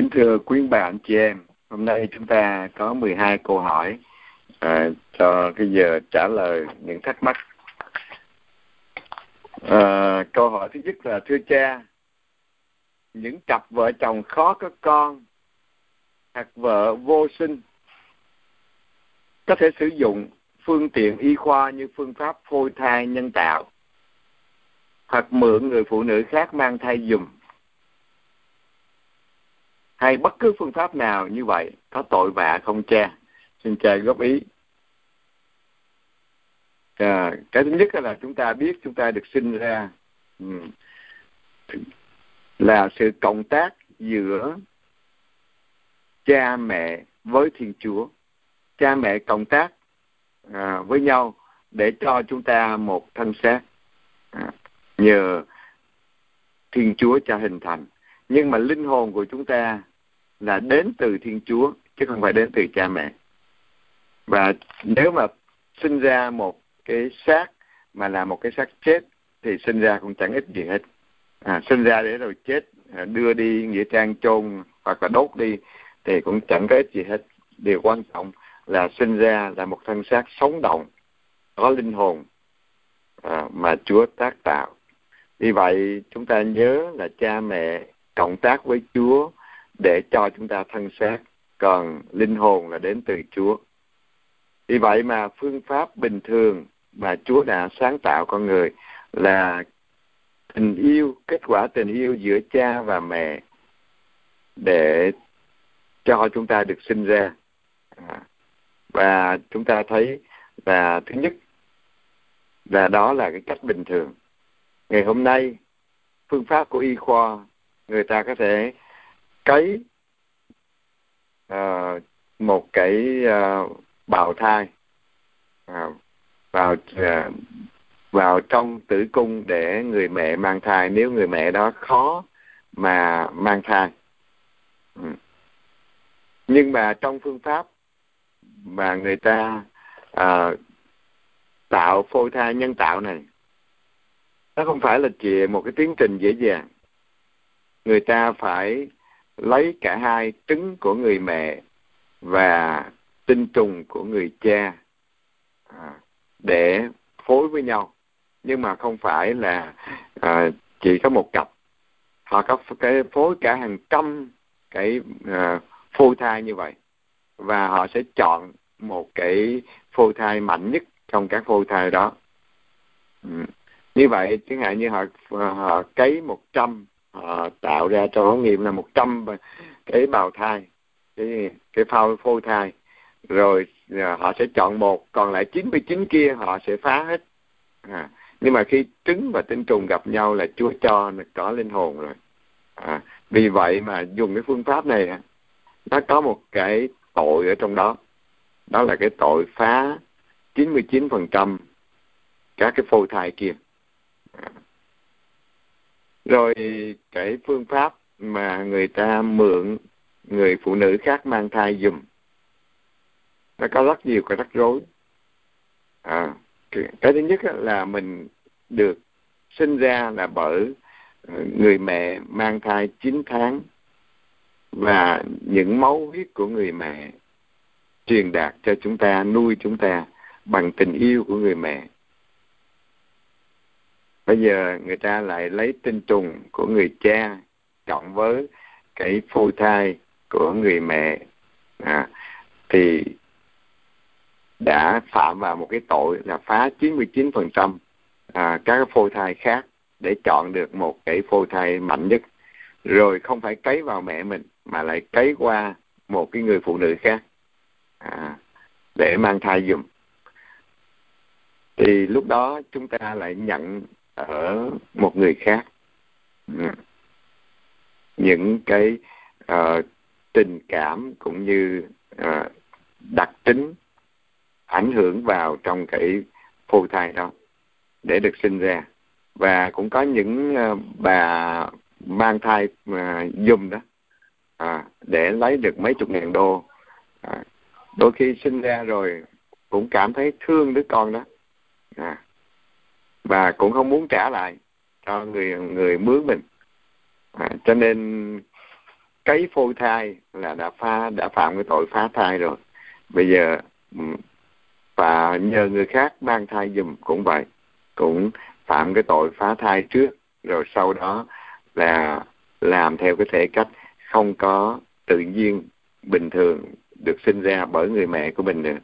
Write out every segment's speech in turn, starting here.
Kính thưa quý bà anh chị em, hôm nay chúng ta có 12 câu hỏi à, cho cái giờ trả lời những thắc mắc. À, câu hỏi thứ nhất là thưa cha, những cặp vợ chồng khó có con hoặc vợ vô sinh có thể sử dụng phương tiện y khoa như phương pháp phôi thai nhân tạo hoặc mượn người phụ nữ khác mang thai dùm hay bất cứ phương pháp nào như vậy có tội vạ không che, xin cha góp ý. À, cái thứ nhất là chúng ta biết chúng ta được sinh ra ừ, là sự cộng tác giữa cha mẹ với thiên chúa. Cha mẹ cộng tác à, với nhau để cho chúng ta một thân xác à, nhờ thiên chúa cho hình thành. Nhưng mà linh hồn của chúng ta là đến từ thiên chúa chứ không phải đến từ cha mẹ. Và nếu mà sinh ra một cái xác mà là một cái xác chết thì sinh ra cũng chẳng ích gì hết. À, sinh ra để rồi chết à, đưa đi nghĩa trang chôn hoặc là đốt đi thì cũng chẳng có ích gì hết. Điều quan trọng là sinh ra là một thân xác sống động có linh hồn à, mà Chúa tác tạo. Vì vậy chúng ta nhớ là cha mẹ cộng tác với Chúa để cho chúng ta thân xác còn linh hồn là đến từ Chúa. Vì vậy mà phương pháp bình thường mà Chúa đã sáng tạo con người là tình yêu kết quả tình yêu giữa cha và mẹ để cho chúng ta được sinh ra. À, và chúng ta thấy là thứ nhất là đó là cái cách bình thường. Ngày hôm nay phương pháp của y khoa người ta có thể cấy uh, à, một cái uh, bào thai uh, vào uh, vào trong tử cung để người mẹ mang thai. Nếu người mẹ đó khó mà mang thai. Ừ. nhưng mà trong phương pháp mà người ta uh, tạo phôi thai nhân tạo này nó không phải là chỉ một cái tiến trình dễ dàng. Người ta phải lấy cả hai trứng của người mẹ và tinh trùng của người cha à, để phối với nhau. Nhưng mà không phải là à, chỉ có một cặp. Họ có cái phối cả hàng trăm cái à, phôi thai như vậy. Và họ sẽ chọn một cái phôi thai mạnh nhất trong các phôi thai đó. Ừ. như vậy chẳng hạn như họ họ cấy một trăm họ tạo ra cho ống nghiệm là một trăm cái bào thai cái cái phao phôi thai. Rồi à, họ sẽ chọn một còn lại 99 kia họ sẽ phá hết. À, nhưng mà khi trứng và tinh trùng gặp nhau là Chúa cho có linh hồn rồi. À, vì vậy mà dùng cái phương pháp này nó có một cái tội ở trong đó. Đó là cái tội phá 99% các cái phôi thai kia rồi cái phương pháp mà người ta mượn người phụ nữ khác mang thai dùm nó có rất nhiều cái rắc rối. À, cái, cái thứ nhất là mình được sinh ra là bởi người mẹ mang thai 9 tháng và những máu huyết của người mẹ truyền đạt cho chúng ta nuôi chúng ta bằng tình yêu của người mẹ bây giờ người ta lại lấy tinh trùng của người cha cộng với cái phôi thai của người mẹ. À, thì đã phạm vào một cái tội là phá 99% à, các phôi thai khác để chọn được một cái phôi thai mạnh nhất. Rồi không phải cấy vào mẹ mình mà lại cấy qua một cái người phụ nữ khác à, để mang thai dùm. Thì lúc đó chúng ta lại nhận ở một người khác. Ừ. những cái uh, tình cảm cũng như uh, đặc tính ảnh hưởng vào trong cái phôi thai đó để được sinh ra. Và cũng có những uh, bà mang thai mà dùng đó à, để lấy được mấy chục ngàn đô. À, đôi khi sinh ra rồi cũng cảm thấy thương đứa con đó. À, và cũng không muốn trả lại cho người người mướn mình. À, cho nên cái phôi thai là đã pha đã phạm cái tội phá thai rồi. Bây giờ ừ, và nhờ người khác mang thai dùm cũng vậy cũng phạm cái tội phá thai trước rồi sau đó là làm theo cái thể cách không có tự nhiên bình thường được sinh ra bởi người mẹ của mình nữa.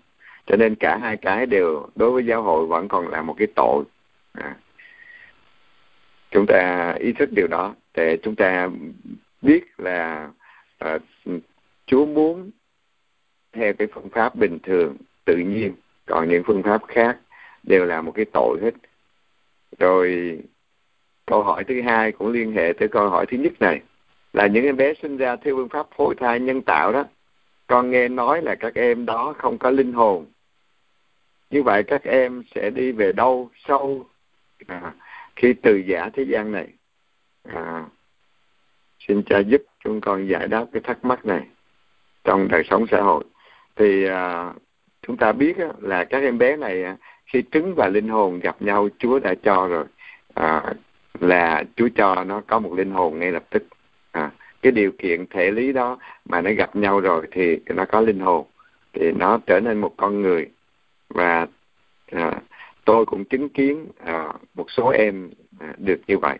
Cho nên cả hai cái đều đối với giáo hội vẫn còn là một cái tội à. chúng ta ý thức điều đó để chúng ta biết là à, Chúa muốn theo cái phương pháp bình thường tự nhiên. Còn những phương pháp khác đều là một cái tội hết. Rồi câu hỏi thứ hai cũng liên hệ tới câu hỏi thứ nhất này là những em bé sinh ra theo phương pháp phôi thai nhân tạo đó con nghe nói là các em đó không có linh hồn. Như vậy các em sẽ đi về đâu sâu à, khi từ giả thế gian này à, xin cha giúp chúng con giải đáp cái thắc mắc này trong đời sống xã hội. Thì à, chúng ta biết á, là các em bé này khi trứng và linh hồn gặp nhau Chúa đã cho rồi. À, là Chúa cho nó có một linh hồn ngay lập tức. À, cái điều kiện thể lý đó mà nó gặp nhau rồi thì nó có linh hồn thì nó trở nên một con người. Và à, tôi cũng chứng kiến à, một số em à, được như vậy.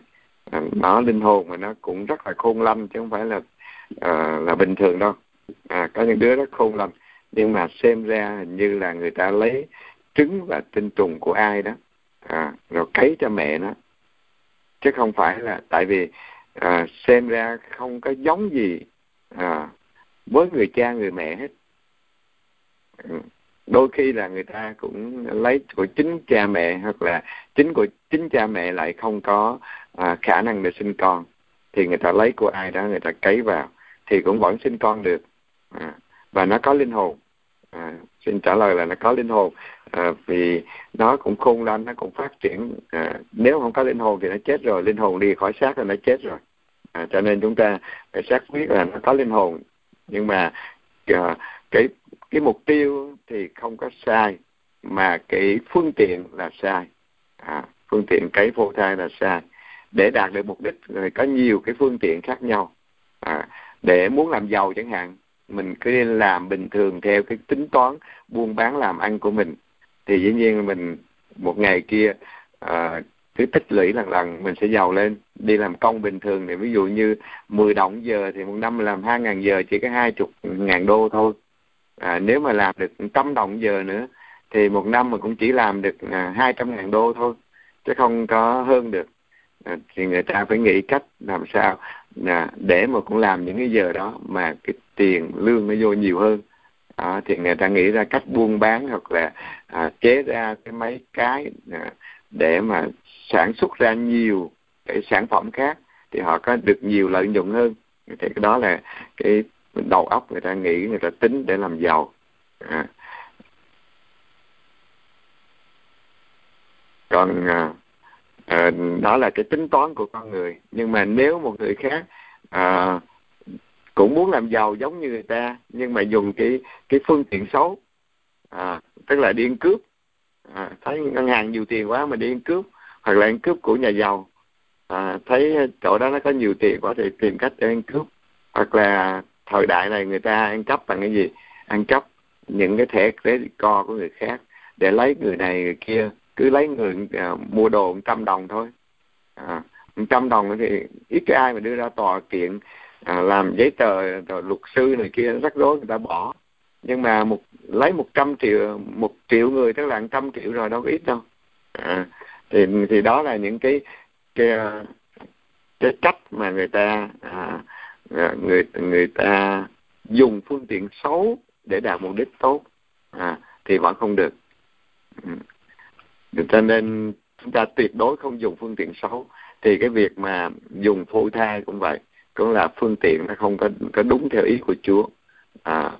À, nó linh hồn mà nó cũng rất là khôn lanh chứ không phải là à, là bình thường đâu. À, có những đứa rất khôn lanh nhưng mà xem ra hình như là người ta lấy trứng và tinh trùng của ai đó à, rồi cấy cho mẹ nó. Chứ không phải là tại vì à, xem ra không có giống gì à, với người cha người mẹ hết. Ừ đôi khi là người ta cũng lấy của chính cha mẹ hoặc là chính của chính cha mẹ lại không có à, khả năng để sinh con. Thì người ta lấy của ai đó người ta cấy vào thì cũng vẫn sinh con được. À, và nó có linh hồn. À, xin trả lời là nó có linh hồn. À, vì nó cũng khôn lanh nó cũng phát triển. À, nếu không có linh hồn thì nó chết rồi linh hồn đi khỏi xác là nó chết rồi. À, cho nên chúng ta phải xác quyết là nó có linh hồn. Nhưng mà à, cái cái mục tiêu thì không có sai mà cái phương tiện là sai. À, phương tiện cấy phô thai là sai. Để đạt được mục đích thì có nhiều cái phương tiện khác nhau. À, để muốn làm giàu chẳng hạn mình cứ làm bình thường theo cái tính toán buôn bán làm ăn của mình. Thì dĩ nhiên mình một ngày kia à, cứ tích lũy lần lần mình sẽ giàu lên. Đi làm công bình thường thì ví dụ như 10 đồng giờ thì một năm làm hai ngàn giờ chỉ có hai chục ngàn đô thôi à, nếu mà làm được trăm đồng giờ nữa thì một năm mà cũng chỉ làm được à, hai trăm ngàn đô thôi chứ không có hơn được. À, thì người ta phải nghĩ cách làm sao à, để mà cũng làm những cái giờ đó mà cái tiền lương nó vô nhiều hơn. À, thì người ta nghĩ ra cách buôn bán hoặc là à, chế ra cái mấy cái à, để mà sản xuất ra nhiều cái sản phẩm khác thì họ có được nhiều lợi nhuận hơn. Thì cái đó là cái đầu óc người ta nghĩ người ta tính để làm giàu à. còn à, à, đó là cái tính toán của con người nhưng mà nếu một người khác à, cũng muốn làm giàu giống như người ta nhưng mà dùng cái cái phương tiện xấu à, tức là đi ăn cướp à, thấy ngân hàng nhiều tiền quá mà đi ăn cướp hoặc là ăn cướp của nhà giàu à, thấy chỗ đó nó có nhiều tiền quá thì tìm cách để ăn cướp hoặc là thời đại này người ta ăn cắp bằng cái gì? Ăn cắp những cái thẻ credit co của người khác để lấy người này người kia cứ lấy người à, mua đồ một trăm đồng thôi. À, một trăm đồng thì ít cái ai mà đưa ra tòa kiện à, làm giấy tờ luật sư này kia rắc rối người ta bỏ. Nhưng mà một lấy một trăm triệu một triệu người tức là một trăm triệu rồi đâu có ít đâu. À, thì thì đó là những cái cái à, cái cách mà người ta à, à, người người ta dùng phương tiện xấu để đạt mục đích tốt. À, thì vẫn không được. Ừ. Cho nên chúng ta tuyệt đối không dùng phương tiện xấu. Thì cái việc mà dùng phôi thai cũng vậy. Cũng là phương tiện nó không có có đúng theo ý của Chúa. À,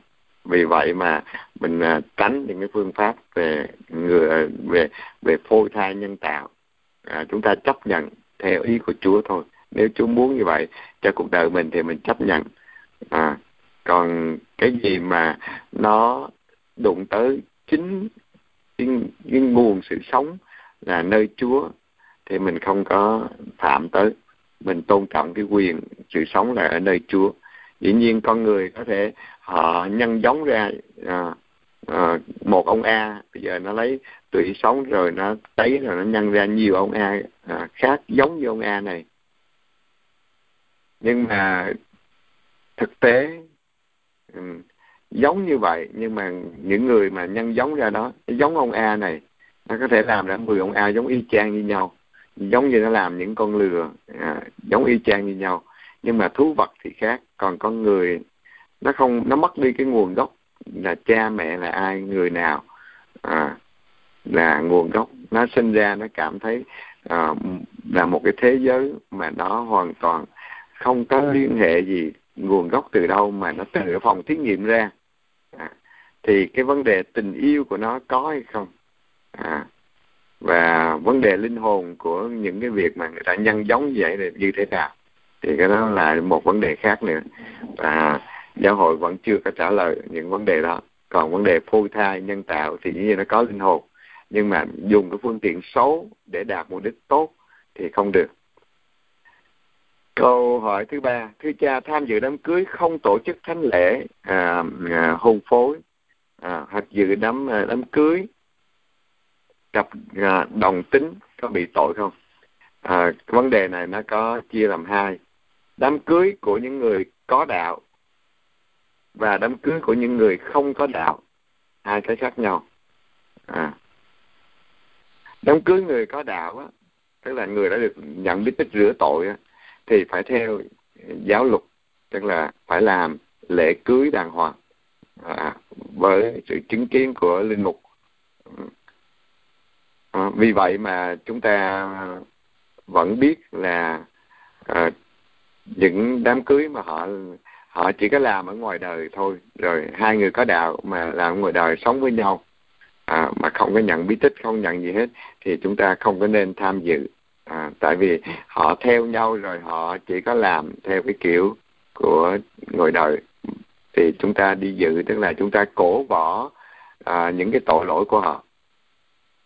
vì vậy mà mình à, tránh những cái phương pháp về người về về phôi thai nhân tạo. À, chúng ta chấp nhận theo ý của Chúa thôi nếu Chúa muốn như vậy cho cuộc đời mình thì mình chấp nhận. À, còn cái gì mà nó đụng tới chính cái, cái nguồn sự sống là nơi Chúa thì mình không có phạm tới. Mình tôn trọng cái quyền sự sống là ở nơi Chúa. Dĩ nhiên con người có thể họ nhân giống ra à, à, một ông A bây giờ nó lấy tủy sống rồi nó tấy rồi nó nhân ra nhiều ông A à, khác giống như ông A này nhưng mà thực tế um, giống như vậy nhưng mà những người mà nhân giống ra đó giống ông A này nó có thể làm ra 10 ông A giống y chang như nhau. Giống như nó làm những con lừa à, giống y chang như nhau. Nhưng mà thú vật thì khác còn con người nó không nó mất đi cái nguồn gốc là cha mẹ là ai người nào à, là nguồn gốc. Nó sinh ra nó cảm thấy à, là một cái thế giới mà nó hoàn toàn không có liên hệ gì nguồn gốc từ đâu mà nó cái phòng thí nghiệm ra. À, thì cái vấn đề tình yêu của nó có hay không? À, và vấn đề linh hồn của những cái việc mà người ta nhân giống như vậy là như thế nào? Thì cái đó là một vấn đề khác nữa. Và giáo hội vẫn chưa có trả lời những vấn đề đó. Còn vấn đề phôi thai nhân tạo thì như nó có linh hồn. Nhưng mà dùng cái phương tiện xấu để đạt mục đích tốt thì không được câu hỏi thứ ba thưa cha tham dự đám cưới không tổ chức thánh lễ à, à, hôn phối à, hoặc dự đám à, đám cưới cặp à, đồng tính có bị tội không à, vấn đề này nó có chia làm hai đám cưới của những người có đạo và đám cưới của những người không có đạo hai cái khác nhau à. đám cưới người có đạo á tức là người đã được nhận biết tích rửa tội á thì phải theo giáo luật tức là phải làm lễ cưới đàng hoàng à, với sự chứng kiến của linh mục. À, vì vậy mà chúng ta vẫn biết là à, những đám cưới mà họ họ chỉ có làm ở ngoài đời thôi rồi hai người có đạo mà làm ngoài đời sống với nhau à, mà không có nhận bí tích không nhận gì hết thì chúng ta không có nên tham dự à, tại vì họ theo nhau rồi họ chỉ có làm theo cái kiểu của người đời thì chúng ta đi dự tức là chúng ta cổ bỏ à, những cái tội lỗi của họ.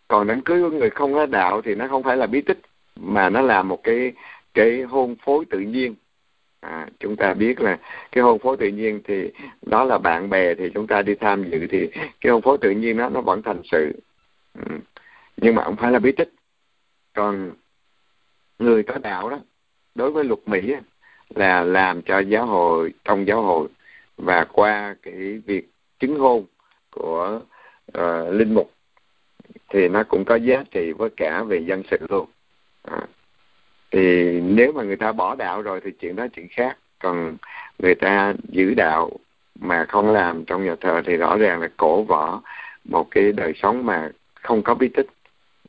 Còn đám cưới của người không có đạo thì nó không phải là bí tích mà nó là một cái cái hôn phối tự nhiên. À, chúng ta biết là cái hôn phối tự nhiên thì đó là bạn bè thì chúng ta đi tham dự thì cái hôn phối tự nhiên đó nó vẫn thành sự. Ừ. nhưng mà không phải là bí tích. Còn người có đạo đó đối với luật mỹ là làm cho giáo hội trong giáo hội và qua cái việc chứng hôn của uh, linh mục thì nó cũng có giá trị với cả về dân sự luôn. À, thì nếu mà người ta bỏ đạo rồi thì chuyện đó chuyện khác. Còn người ta giữ đạo mà không làm trong nhà thờ thì rõ ràng là cổ võ một cái đời sống mà không có bí tích.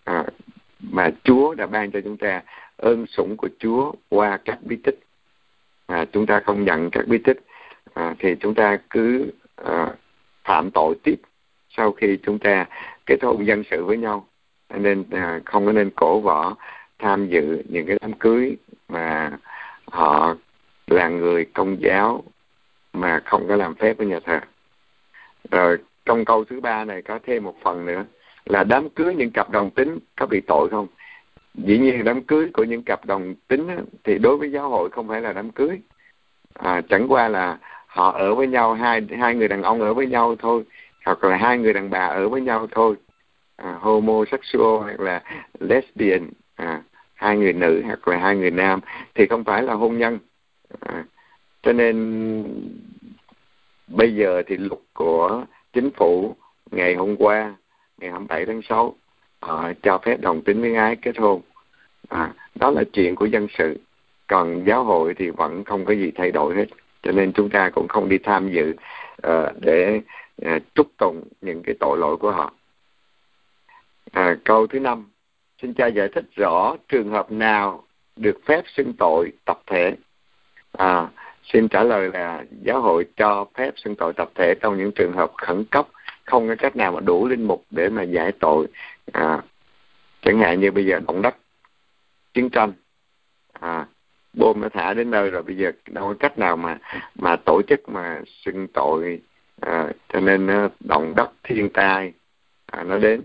À, mà Chúa đã ban cho chúng ta ơn sủng của Chúa qua các bí tích. À, chúng ta không nhận các bí tích. À, thì chúng ta cứ à, phạm tội tiếp sau khi chúng ta kết hôn dân sự với nhau. Nên à, không có nên cổ võ tham dự những cái đám cưới mà họ là người công giáo mà không có làm phép với nhà thờ. Rồi trong câu thứ ba này có thêm một phần nữa là đám cưới những cặp đồng tính có bị tội không? Dĩ nhiên đám cưới của những cặp đồng tính thì đối với giáo hội không phải là đám cưới. À, chẳng qua là họ ở với nhau hai hai người đàn ông ở với nhau thôi hoặc là hai người đàn bà ở với nhau thôi. À, homosexual hoặc là lesbian à, hai người nữ hoặc là hai người nam thì không phải là hôn nhân. À, cho nên bây giờ thì luật của chính phủ ngày hôm qua ngày 27 tháng 6 họ cho phép đồng tính với ái kết hôn. À, đó là chuyện của dân sự. Còn giáo hội thì vẫn không có gì thay đổi hết. Cho nên chúng ta cũng không đi tham dự uh, để ờ, uh, trúc tụng những cái tội lỗi của họ. À, câu thứ năm. Xin cha giải thích rõ trường hợp nào được phép xưng tội tập thể. À, xin trả lời là giáo hội cho phép xưng tội tập thể trong những trường hợp khẩn cấp không có cách nào mà đủ linh mục để mà giải tội à, chẳng hạn như bây giờ động đất chiến tranh à, bom nó thả đến nơi rồi bây giờ đâu có cách nào mà mà tổ chức mà xưng tội à, cho nên động đất thiên tai à, nó đến.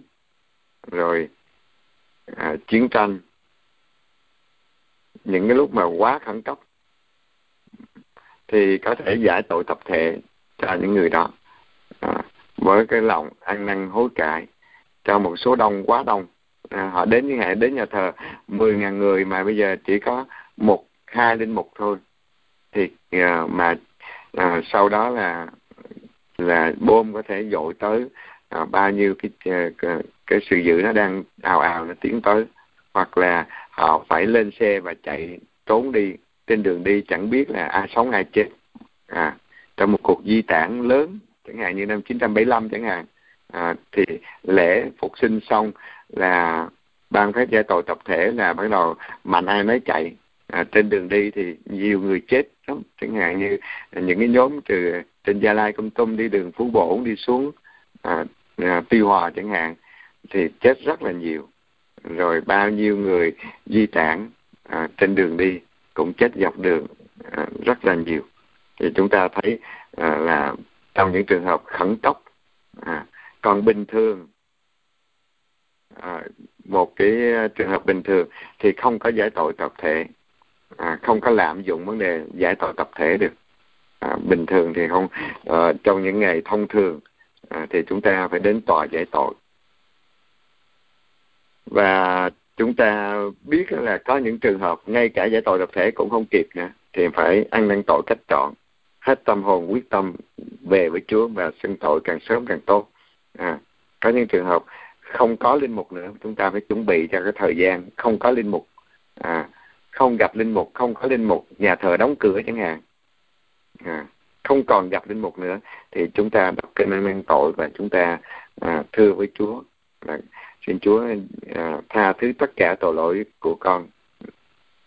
Rồi à, chiến tranh những cái lúc mà quá khẩn cấp thì có thể giải tội tập thể cho những người đó à, với cái lòng ăn năn hối cải cho một số đông quá đông. À, họ đến như ngày đến nhà thờ mười ngàn người mà bây giờ chỉ có một hai linh mục thôi. Thì à, mà à, sau đó là là bom có thể dội tới à, bao nhiêu cái, à, cái cái sự dữ nó đang ào ào nó tiến tới. Hoặc là họ phải lên xe và chạy trốn đi trên đường đi chẳng biết là ai sống ai chết. À trong một cuộc di tản lớn chẳng hạn như năm 975 chẳng hạn à, thì lễ phục sinh xong là ban phép giải tội tập thể là bắt đầu mạnh ai nấy chạy. À, trên đường đi thì nhiều người chết lắm. Chẳng hạn như những cái nhóm từ trên gia lai công tum đi đường phú bổ đi xuống à, à, tuy hòa chẳng hạn thì chết rất là nhiều. Rồi bao nhiêu người di tản à, trên đường đi cũng chết dọc đường à, rất là nhiều. Thì chúng ta thấy à, là trong những trường hợp khẩn cấp à, còn bình thường. À, một cái à, trường hợp bình thường thì không có giải tội tập thể. À, không có lạm dụng vấn đề giải tội tập thể được. À, bình thường thì không à, trong những ngày thông thường à, thì chúng ta phải đến tòa giải tội. Và chúng ta biết là có những trường hợp ngay cả giải tội tập thể cũng không kịp nữa thì phải ăn năn tội cách chọn hết tâm hồn quyết tâm về với Chúa và xưng tội càng sớm càng tốt à, có những trường hợp không có linh mục nữa chúng ta phải chuẩn bị cho cái thời gian không có linh mục. À, không gặp linh mục không có linh mục nhà thờ đóng cửa chẳng hạn. À, không còn gặp linh mục nữa thì chúng ta đọc kinh an năn tội và chúng ta à, thưa với Chúa là xin Chúa à, tha thứ tất cả tội lỗi của con.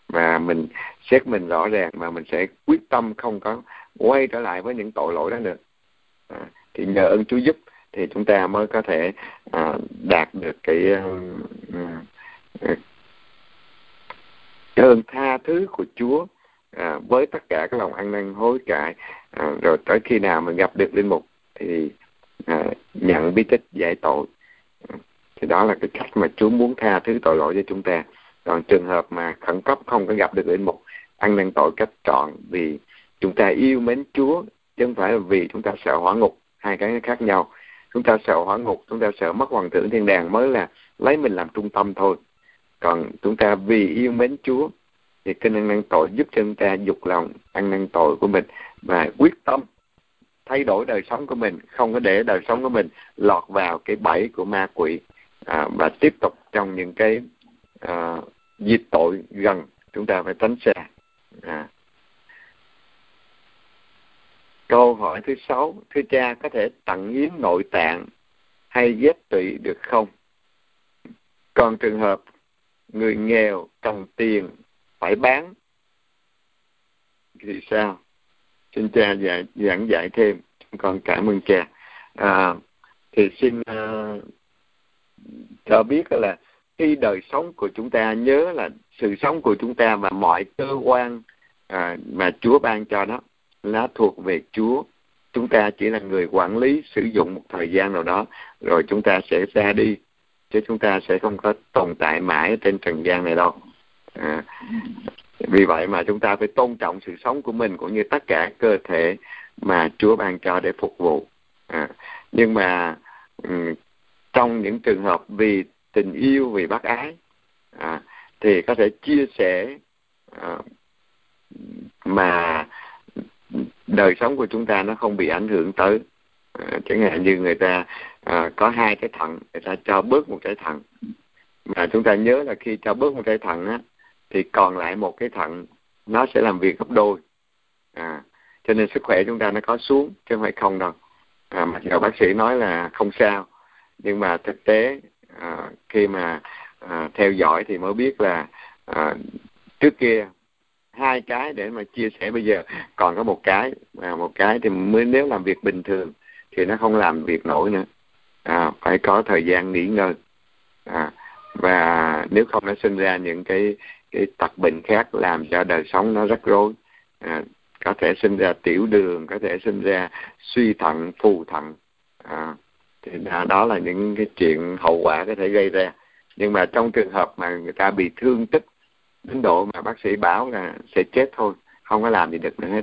Và mình xét mình rõ ràng mà mình sẽ quyết tâm không có quay trở lại với những tội lỗi đó nữa. À, thì nhờ ơn Chúa giúp thì chúng ta mới có thể à, đạt được cái à, à ơn tha thứ của Chúa à, với tất cả các lòng ăn năn hối cải. À, rồi tới khi nào mình gặp được linh mục thì à, nhận bí tích giải tội. Thì đó là cái cách mà Chúa muốn tha thứ tội lỗi cho chúng ta. Còn trường hợp mà khẩn cấp không có gặp được linh mục ăn năn tội cách trọn vì chúng ta yêu mến Chúa chứ không phải là vì chúng ta sợ hỏa ngục hai cái khác nhau chúng ta sợ hỏa ngục chúng ta sợ mất hoàng thượng thiên đàng mới là lấy mình làm trung tâm thôi còn chúng ta vì yêu mến Chúa thì kinh năng năng tội giúp cho chúng ta dục lòng ăn năn tội của mình và quyết tâm thay đổi đời sống của mình không có để đời sống của mình lọt vào cái bẫy của ma quỷ à, và tiếp tục trong những cái à, diệt tội gần chúng ta phải tránh xa à câu hỏi thứ sáu thưa cha có thể tặng hiến nội tạng hay ghép tụy được không? Còn trường hợp người nghèo cần tiền phải bán thì sao? Xin cha dạy, giảng dạy thêm. Còn cảm ơn cha. À, thì xin uh, cho biết là khi đời sống của chúng ta nhớ là sự sống của chúng ta và mọi cơ quan à, mà Chúa ban cho đó nó thuộc về Chúa. Chúng ta chỉ là người quản lý sử dụng một thời gian nào đó rồi chúng ta sẽ ra đi. Chứ chúng ta sẽ không có tồn tại mãi trên trần gian này đâu. À, vì vậy mà chúng ta phải tôn trọng sự sống của mình cũng như tất cả cơ thể mà Chúa ban cho để phục vụ. À, nhưng mà um, trong những trường hợp vì tình yêu vì bác ái à, thì có thể chia sẻ à, mà đời sống của chúng ta nó không bị ảnh hưởng tới. À, chẳng hạn như người ta à, có hai cái thận người ta cho bớt một cái thận. Mà chúng ta nhớ là khi cho bớt một cái thận á thì còn lại một cái thận nó sẽ làm việc gấp đôi. À cho nên sức khỏe chúng ta nó có xuống chứ không phải không đâu. À, mặc dù bác sĩ nói là không sao nhưng mà thực tế à, khi mà à, theo dõi thì mới biết là à, trước kia hai cái để mà chia sẻ bây giờ. Còn có một cái à, một cái thì mới nếu làm việc bình thường thì nó không làm việc nổi nữa. À, phải có thời gian nghỉ ngơi. À, và nếu không nó sinh ra những cái cái tật bệnh khác làm cho đời sống nó rắc rối. À, có thể sinh ra tiểu đường có thể sinh ra suy thận phù thận. À, thì đó, đó là những cái chuyện hậu quả có thể gây ra. Nhưng mà trong trường hợp mà người ta bị thương tích đến độ mà bác sĩ báo là sẽ chết thôi không có làm gì được nữa hết.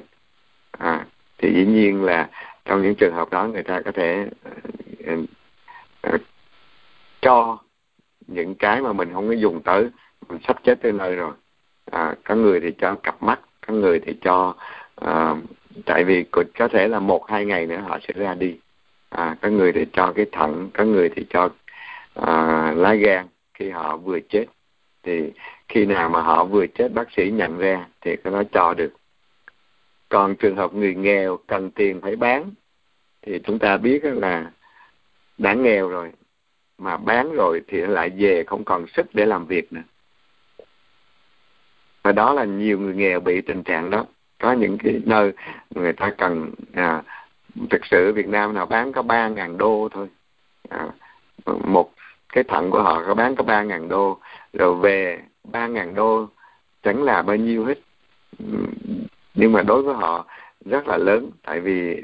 À, thì dĩ nhiên là trong những trường hợp đó người ta có thể uh, uh, cho những cái mà mình không có dùng tới mình sắp chết tới nơi rồi. À, có người thì cho cặp mắt có người thì cho à, tại vì có thể là một hai ngày nữa họ sẽ ra đi. À, có người thì cho cái thận có người thì cho à, lá gan khi họ vừa chết. Thì khi nào mà họ vừa chết bác sĩ nhận ra thì cái đó cho được. Còn trường hợp người nghèo cần tiền phải bán thì chúng ta biết là đã nghèo rồi mà bán rồi thì lại về không còn sức để làm việc nữa. Và đó là nhiều người nghèo bị tình trạng đó. Có những cái nơi người ta cần à, thực sự Việt Nam nào bán có ba ngàn đô thôi. À, một cái thận của họ có bán có ba ngàn đô rồi về ba ngàn đô chẳng là bao nhiêu hết. Nhưng mà đối với họ rất là lớn. Tại vì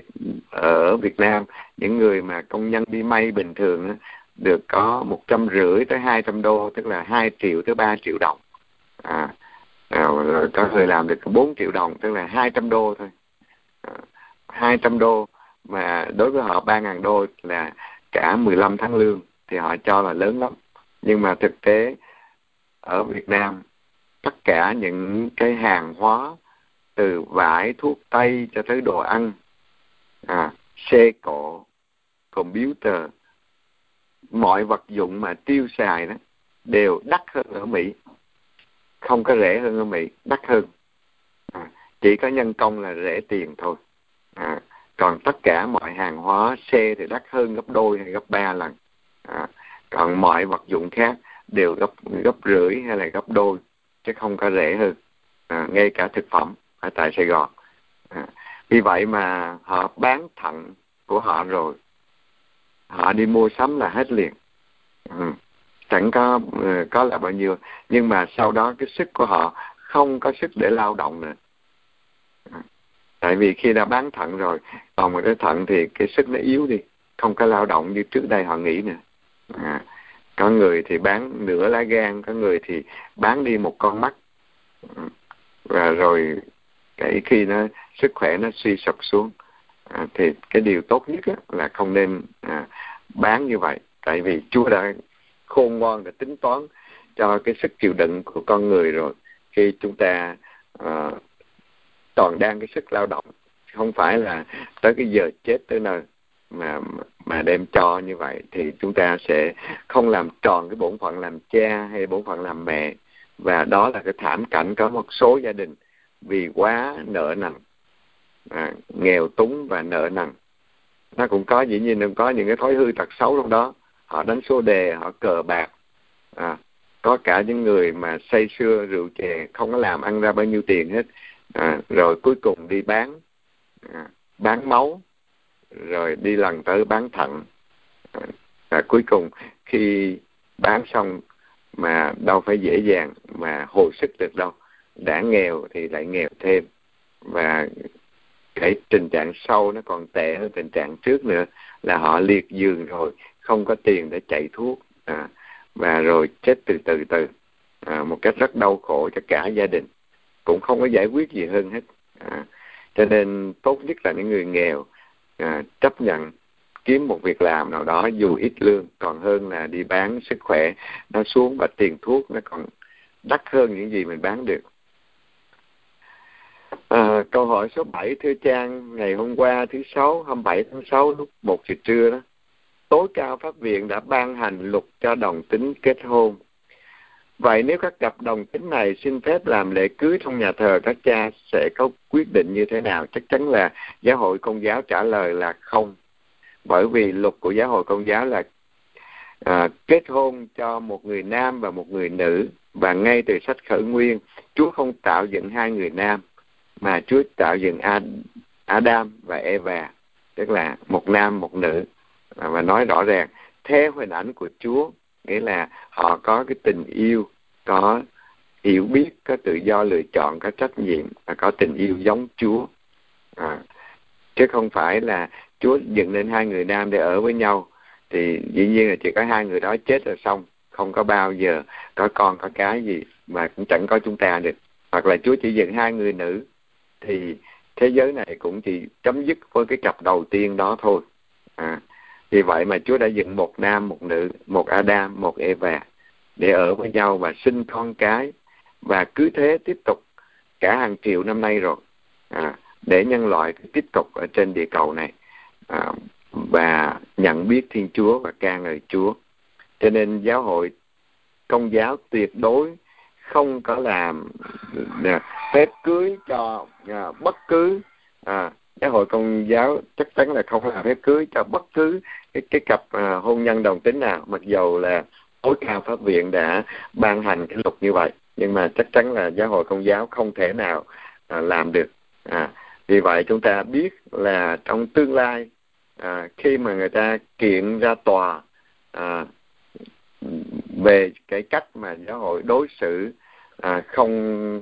ờ, ở Việt Nam những người mà công nhân đi may bình thường được có một trăm rưỡi tới hai trăm đô tức là hai triệu tới ba triệu đồng. À, à rồi có người làm được bốn triệu đồng tức là hai trăm đô thôi. À, hai trăm đô mà đối với họ ba ngàn đô là cả 15 tháng lương thì họ cho là lớn lắm. Nhưng mà thực tế ở Việt Nam. Tất cả những cái hàng hóa từ vải thuốc tây cho tới đồ ăn à, xe cộ computer mọi vật dụng mà tiêu xài đó đều đắt hơn ở Mỹ. Không có rẻ hơn ở Mỹ đắt hơn. À, chỉ có nhân công là rẻ tiền thôi. À, còn tất cả mọi hàng hóa xe thì đắt hơn gấp đôi hay gấp ba lần. À, còn mọi vật dụng khác đều gấp gấp rưỡi hay là gấp đôi chứ không có rẻ hơn. À, ngay cả thực phẩm ở tại Sài Gòn. À, vì vậy mà họ bán thận của họ rồi họ đi mua sắm là hết liền. Ừ. chẳng có ờ, có là bao nhiêu. Nhưng mà sau đó cái sức của họ không có sức để lao động nữa. À, tại vì khi đã bán thận rồi còn một cái thận thì cái sức nó yếu đi không có lao động như trước đây họ nghĩ nữa. À, có người thì bán nửa lá gan có người thì bán đi một con mắt. Và rồi cái khi nó sức khỏe nó suy sụp xuống à, thì cái điều tốt nhất á, là không nên à, bán như vậy. Tại vì Chúa đã khôn ngoan để tính toán cho cái sức chịu đựng của con người rồi. Khi chúng ta à, toàn đang cái sức lao động không phải là tới cái giờ chết tới nơi mà mà đem cho như vậy thì chúng ta sẽ không làm tròn cái bổn phận làm cha hay bổn phận làm mẹ. Và đó là cái thảm cảnh có một số gia đình vì quá nợ nần à, nghèo túng và nợ nần. Nó cũng có dĩ nhiên cũng có những cái thói hư tật xấu trong đó. Họ đánh số đề họ cờ bạc à, có cả những người mà say sưa rượu chè không có làm ăn ra bao nhiêu tiền hết à, rồi cuối cùng đi bán à, bán máu rồi đi lần tới bán thận. Và cuối cùng khi bán xong mà đâu phải dễ dàng mà hồi sức được đâu đã nghèo thì lại nghèo thêm. Và cái tình trạng sau nó còn tệ hơn tình trạng trước nữa là họ liệt giường rồi không có tiền để chạy thuốc. À, và rồi chết từ từ từ. À, một cách rất đau khổ cho cả gia đình. Cũng không có giải quyết gì hơn hết. À, cho nên tốt nhất là những người nghèo à, chấp nhận kiếm một việc làm nào đó dù ít lương còn hơn là đi bán sức khỏe nó xuống và tiền thuốc nó còn đắt hơn những gì mình bán được À, câu hỏi số 7 thưa Trang, ngày hôm qua thứ sáu 27 tháng 6 lúc 1 giờ trưa đó, tối cao pháp viện đã ban hành luật cho đồng tính kết hôn. Vậy nếu các cặp đồng tính này xin phép làm lễ cưới trong nhà thờ các cha sẽ có quyết định như thế nào? Chắc chắn là giáo hội công giáo trả lời là không. Bởi vì luật của giáo hội công giáo là à, kết hôn cho một người nam và một người nữ và ngay từ sách khởi nguyên Chúa không tạo dựng hai người nam mà Chúa tạo dựng Adam và Eva tức là một nam một nữ và nói rõ ràng theo hình ảnh của Chúa nghĩa là họ có cái tình yêu có hiểu biết có tự do lựa chọn có trách nhiệm và có tình yêu giống Chúa. À, chứ không phải là Chúa dựng lên hai người nam để ở với nhau. Thì dĩ nhiên là chỉ có hai người đó chết là xong không có bao giờ có con có cái gì mà cũng chẳng có chúng ta được. Hoặc là Chúa chỉ dựng hai người nữ thì thế giới này cũng chỉ chấm dứt với cái cặp đầu tiên đó thôi. À, vì vậy mà Chúa đã dựng một nam một nữ một Adam một Eva để ở với nhau và sinh con cái và cứ thế tiếp tục cả hàng triệu năm nay rồi à, để nhân loại tiếp tục ở trên địa cầu này à, và nhận biết Thiên Chúa và ca ngợi Chúa. Cho nên giáo hội công giáo tuyệt đối không có làm à, phép cưới cho à, bất cứ à, giáo hội công giáo chắc chắn là không làm phép cưới cho bất cứ cái, cái cặp à, hôn nhân đồng tính nào mặc dầu là tối cao pháp viện đã ban hành cái luật như vậy. Nhưng mà chắc chắn là giáo hội công giáo không thể nào à, làm được. À, vì vậy chúng ta biết là trong tương lai à, khi mà người ta kiện ra tòa à, về cái cách mà giáo hội đối xử à, không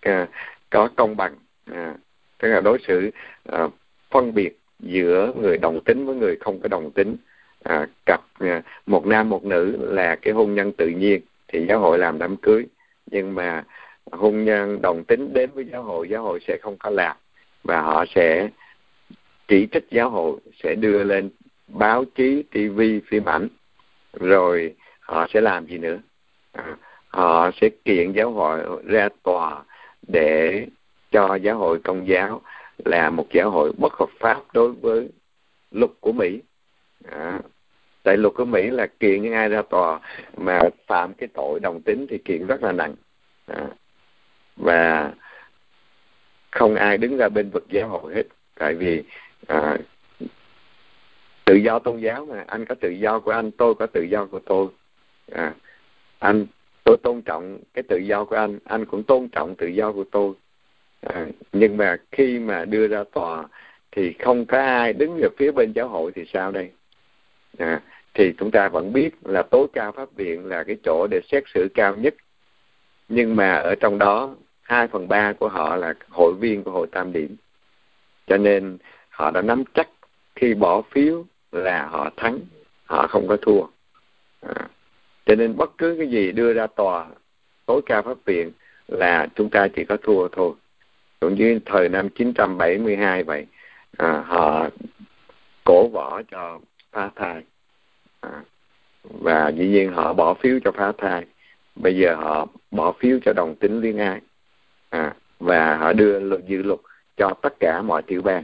à, có công bằng à, tức là đối xử à, phân biệt giữa người đồng tính với người không có đồng tính. À, cặp à, một nam một nữ là cái hôn nhân tự nhiên thì giáo hội làm đám cưới. Nhưng mà hôn nhân đồng tính đến với giáo hội giáo hội sẽ không có làm. Và họ sẽ chỉ trích giáo hội sẽ đưa lên báo chí tv phim ảnh. Rồi họ sẽ làm gì nữa? À, họ sẽ kiện giáo hội ra tòa để cho giáo hội công giáo là một giáo hội bất hợp pháp đối với luật của mỹ. À, tại luật của mỹ là kiện những ai ra tòa mà phạm cái tội đồng tính thì kiện rất là nặng. À, và không ai đứng ra bên vực giáo hội hết tại vì à, tự do tôn giáo mà. Anh có tự do của anh tôi có tự do của tôi. À, anh tôi tôn trọng cái tự do của anh anh cũng tôn trọng tự do của tôi à, nhưng mà khi mà đưa ra tòa thì không có ai đứng về phía bên giáo hội thì sao đây? À, thì chúng ta vẫn biết là tối cao pháp viện là cái chỗ để xét xử cao nhất. Nhưng mà ở trong đó hai phần ba của họ là hội viên của hội tam điểm. Cho nên họ đã nắm chắc khi bỏ phiếu là họ thắng họ không có thua. À. cho nên bất cứ cái gì đưa ra tòa tối cao pháp viện là chúng ta chỉ có thua thôi cũng như thời năm 972 vậy. À, họ cổ võ cho phá thai. À, và dĩ nhiên họ bỏ phiếu cho phá thai. Bây giờ họ bỏ phiếu cho đồng tính liên ai à, và họ đưa luật dự luật cho tất cả mọi tiểu bang.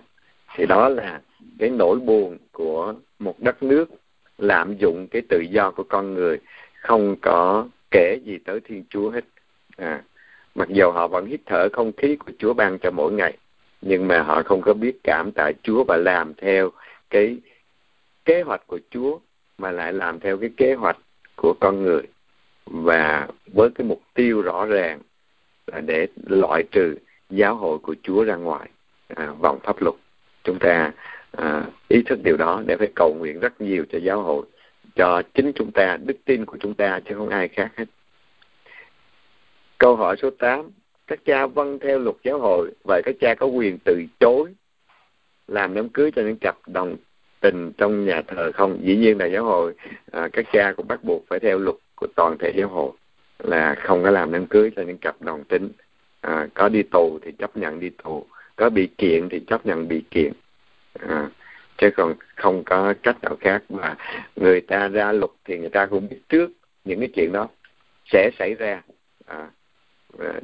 Thì đó là cái nỗi buồn của một đất nước lạm dụng cái tự do của con người không có kể gì tới thiên chúa hết. À, mặc dù họ vẫn hít thở không khí của chúa ban cho mỗi ngày nhưng mà họ không có biết cảm tạ chúa và làm theo cái kế hoạch của chúa mà lại làm theo cái kế hoạch của con người. Và với cái mục tiêu rõ ràng là để loại trừ giáo hội của Chúa ra ngoài à, vòng pháp luật. Chúng ta à, ý thức điều đó để phải cầu nguyện rất nhiều cho giáo hội cho chính chúng ta đức tin của chúng ta chứ không ai khác hết câu hỏi số 8 các cha vâng theo luật giáo hội vậy các cha có quyền từ chối làm đám cưới cho những cặp đồng tình trong nhà thờ không? Dĩ nhiên là giáo hội à, các cha cũng bắt buộc phải theo luật của toàn thể giáo hội là không có làm đám cưới cho những cặp đồng tính. À, có đi tù thì chấp nhận đi tù có bị kiện thì chấp nhận bị kiện. À, chứ còn không có cách nào khác mà người ta ra luật thì người ta cũng biết trước những cái chuyện đó sẽ xảy ra. À, Ờ,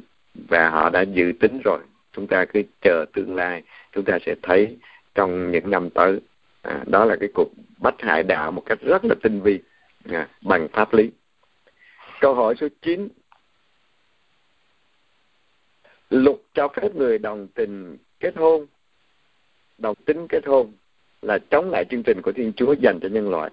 và, họ đã dự tính rồi. Chúng ta cứ chờ tương lai. Chúng ta sẽ thấy trong những năm tới à, đó là cái cuộc bách hại đạo một cách rất là tinh vi à, bằng pháp lý. Câu hỏi số 9 luật cho phép người đồng tình kết hôn đồng tính kết hôn là chống lại chương trình của thiên chúa dành cho nhân loại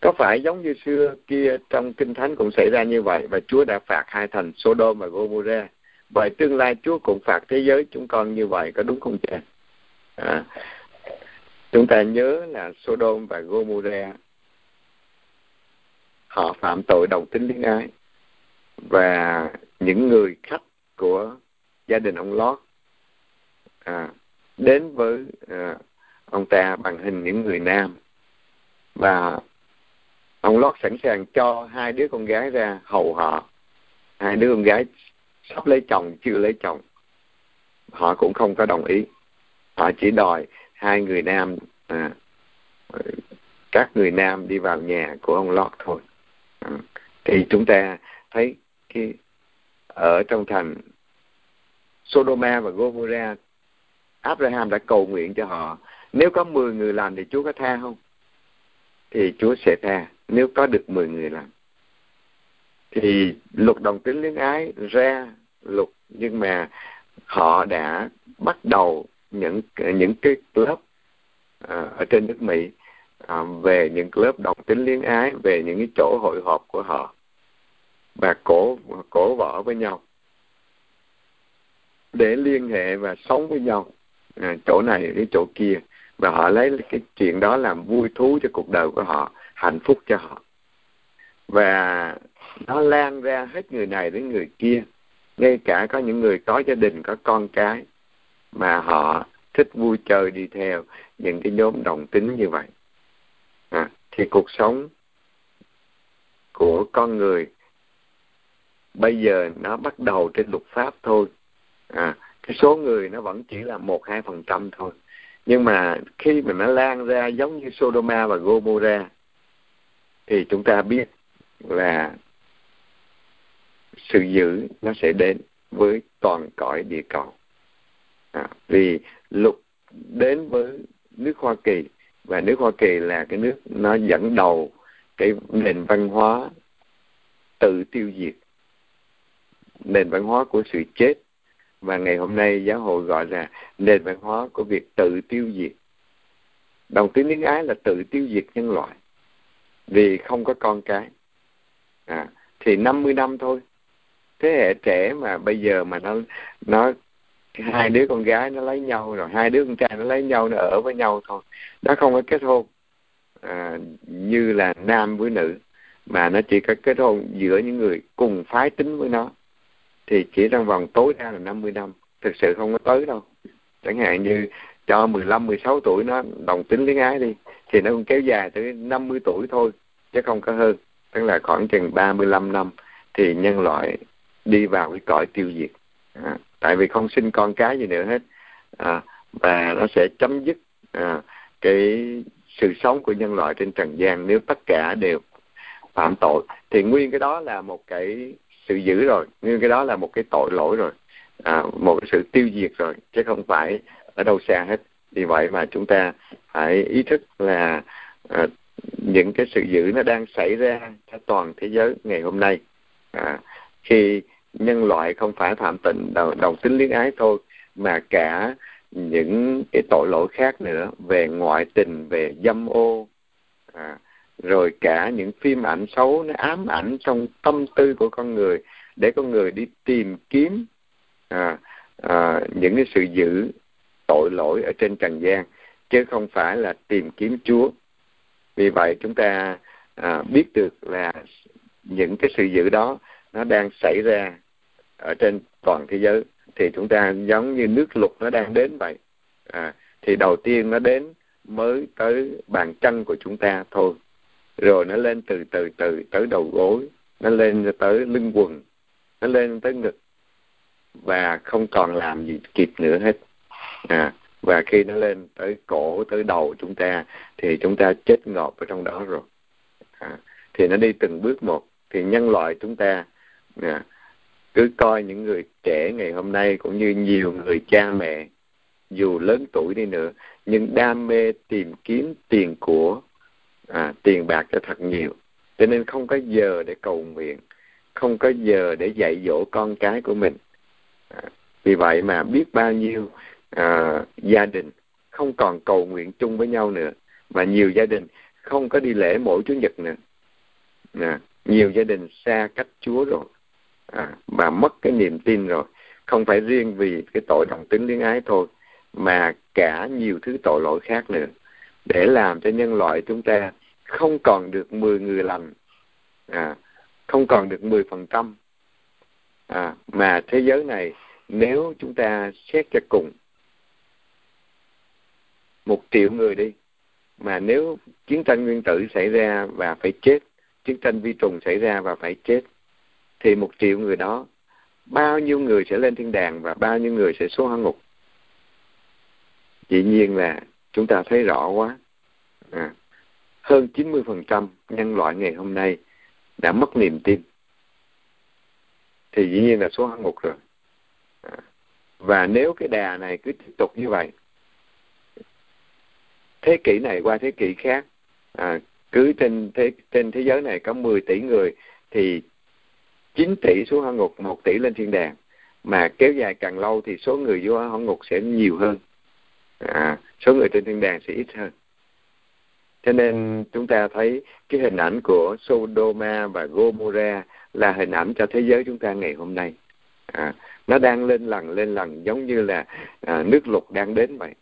có phải giống như xưa kia trong kinh thánh cũng xảy ra như vậy và chúa đã phạt hai thành sodom và gomorrah? Vậy tương lai chúa cũng phạt thế giới chúng con như vậy có đúng không cha à, chúng ta nhớ là sodom và gomorrah họ phạm tội đồng tính liên ái và những người khách của gia đình ông lót à, đến với à, ông ta bằng hình những người nam. Và ông lót sẵn sàng cho hai đứa con gái ra hầu họ hai đứa con gái sắp lấy chồng chưa lấy chồng. Họ cũng không có đồng ý. Họ chỉ đòi hai người nam à, các người nam đi vào nhà của ông Lót thôi. À, thì chúng ta thấy cái ở trong thành Sodoma và Gomorrah Abraham đã cầu nguyện cho họ nếu có 10 người làm thì Chúa có tha không? Thì Chúa sẽ tha nếu có được 10 người làm. Thì luật đồng tính luyến ái ra luật nhưng mà họ đã bắt đầu những những cái lớp uh, ở trên nước Mỹ uh, về những lớp đồng tính liên ái về những cái chỗ hội họp của họ và cổ cổ võ với nhau. Để liên hệ và sống với nhau à, chỗ này đến chỗ kia và họ lấy cái chuyện đó làm vui thú cho cuộc đời của họ hạnh phúc cho họ. Và nó lan ra hết người này đến người kia. Ngay cả có những người có gia đình có con cái mà họ thích vui chơi đi theo những cái nhóm đồng tính như vậy. À, thì cuộc sống của con người bây giờ nó bắt đầu trên luật pháp thôi. À, cái số người nó vẫn chỉ là một hai phần trăm thôi nhưng mà khi mà nó lan ra giống như Sodoma và Gomorrah thì chúng ta biết là sự dữ nó sẽ đến với toàn cõi địa cầu. À, vì lục đến với nước Hoa Kỳ và nước Hoa Kỳ là cái nước nó dẫn đầu cái nền văn hóa tự tiêu diệt. Nền văn hóa của sự chết và ngày hôm nay giáo hội gọi là nền văn hóa của việc tự tiêu diệt. Đồng tiếng tiếng ái là tự tiêu diệt nhân loại. Vì không có con cái. À, thì 50 năm thôi. Thế hệ trẻ mà bây giờ mà nó nó hai đứa con gái nó lấy nhau rồi hai đứa con trai nó lấy nhau nó ở với nhau thôi. Nó không có kết hôn. À, như là nam với nữ. Mà nó chỉ có kết hôn giữa những người cùng phái tính với nó thì chỉ trong vòng tối đa là 50 năm. Thực sự không có tới đâu. Chẳng hạn như cho 15, 16 tuổi nó đồng tính luyến ái đi thì nó cũng kéo dài tới 50 tuổi thôi chứ không có hơn. Tức là khoảng chừng 35 năm thì nhân loại đi vào cái cõi tiêu diệt. À, tại vì không sinh con cái gì nữa hết. À, và nó sẽ chấm dứt à, cái sự sống của nhân loại trên trần gian nếu tất cả đều phạm tội. Thì nguyên cái đó là một cái sự dữ rồi nhưng cái đó là một cái tội lỗi rồi. À, một sự tiêu diệt rồi chứ không phải ở đâu xa hết. Vì vậy mà chúng ta phải ý thức là à, những cái sự dữ nó đang xảy ra cho toàn thế giới ngày hôm nay. À, khi nhân loại không phải phạm tịnh, đồng, đồng tính luyến ái thôi mà cả những cái tội lỗi khác nữa về ngoại tình về dâm ô à, rồi cả những phim ảnh xấu nó ám ảnh trong tâm tư của con người để con người đi tìm kiếm à, à, những cái sự dữ tội lỗi ở trên trần gian chứ không phải là tìm kiếm Chúa. Vì vậy chúng ta à, biết được là những cái sự dữ đó nó đang xảy ra ở trên toàn thế giới. Thì chúng ta giống như nước lục nó đang đến vậy. À, thì đầu tiên nó đến mới tới bàn chân của chúng ta thôi rồi nó lên từ từ từ tới đầu gối nó lên tới lưng quần nó lên tới ngực và không còn làm gì kịp nữa hết. À, và khi nó lên tới cổ tới đầu chúng ta thì chúng ta chết ngọt ở trong đó rồi. À, thì nó đi từng bước một. Thì nhân loại chúng ta à, cứ coi những người trẻ ngày hôm nay cũng như nhiều người cha mẹ dù lớn tuổi đi nữa nhưng đam mê tìm kiếm tiền của à, tiền bạc cho thật nhiều. Cho nên không có giờ để cầu nguyện không có giờ để dạy dỗ con cái của mình. À, vì vậy mà biết bao nhiêu à, gia đình không còn cầu nguyện chung với nhau nữa và nhiều gia đình không có đi lễ mỗi chủ nhật nữa. À, nhiều gia đình xa cách chúa rồi. À, và mất cái niềm tin rồi. Không phải riêng vì cái tội đồng tính liên ái thôi mà cả nhiều thứ tội lỗi khác nữa. Để làm cho nhân loại chúng ta không còn được 10 người lành. À, không còn được 10 phần trăm. À, mà thế giới này nếu chúng ta xét cho cùng một triệu người đi mà nếu chiến tranh nguyên tử xảy ra và phải chết chiến tranh vi trùng xảy ra và phải chết thì một triệu người đó bao nhiêu người sẽ lên thiên đàng và bao nhiêu người sẽ xuống hỏa ngục? Dĩ nhiên là chúng ta thấy rõ quá. À, hơn 90% nhân loại ngày hôm nay đã mất niềm tin thì dĩ nhiên là xuống hang ngục rồi à, và nếu cái đà này cứ tiếp tục như vậy thế kỷ này qua thế kỷ khác à, cứ trên thế trên thế giới này có 10 tỷ người thì 9 tỷ xuống hỏa ngục, 1 tỷ lên thiên đàng. Mà kéo dài càng lâu thì số người vô hỏa ngục sẽ nhiều hơn. À, số người trên thiên đàng sẽ ít hơn. Cho nên chúng ta thấy cái hình ảnh của Sodoma và Gomorrah là hình ảnh cho thế giới chúng ta ngày hôm nay. À, nó đang lên lần lên lần giống như là à, nước lục đang đến vậy,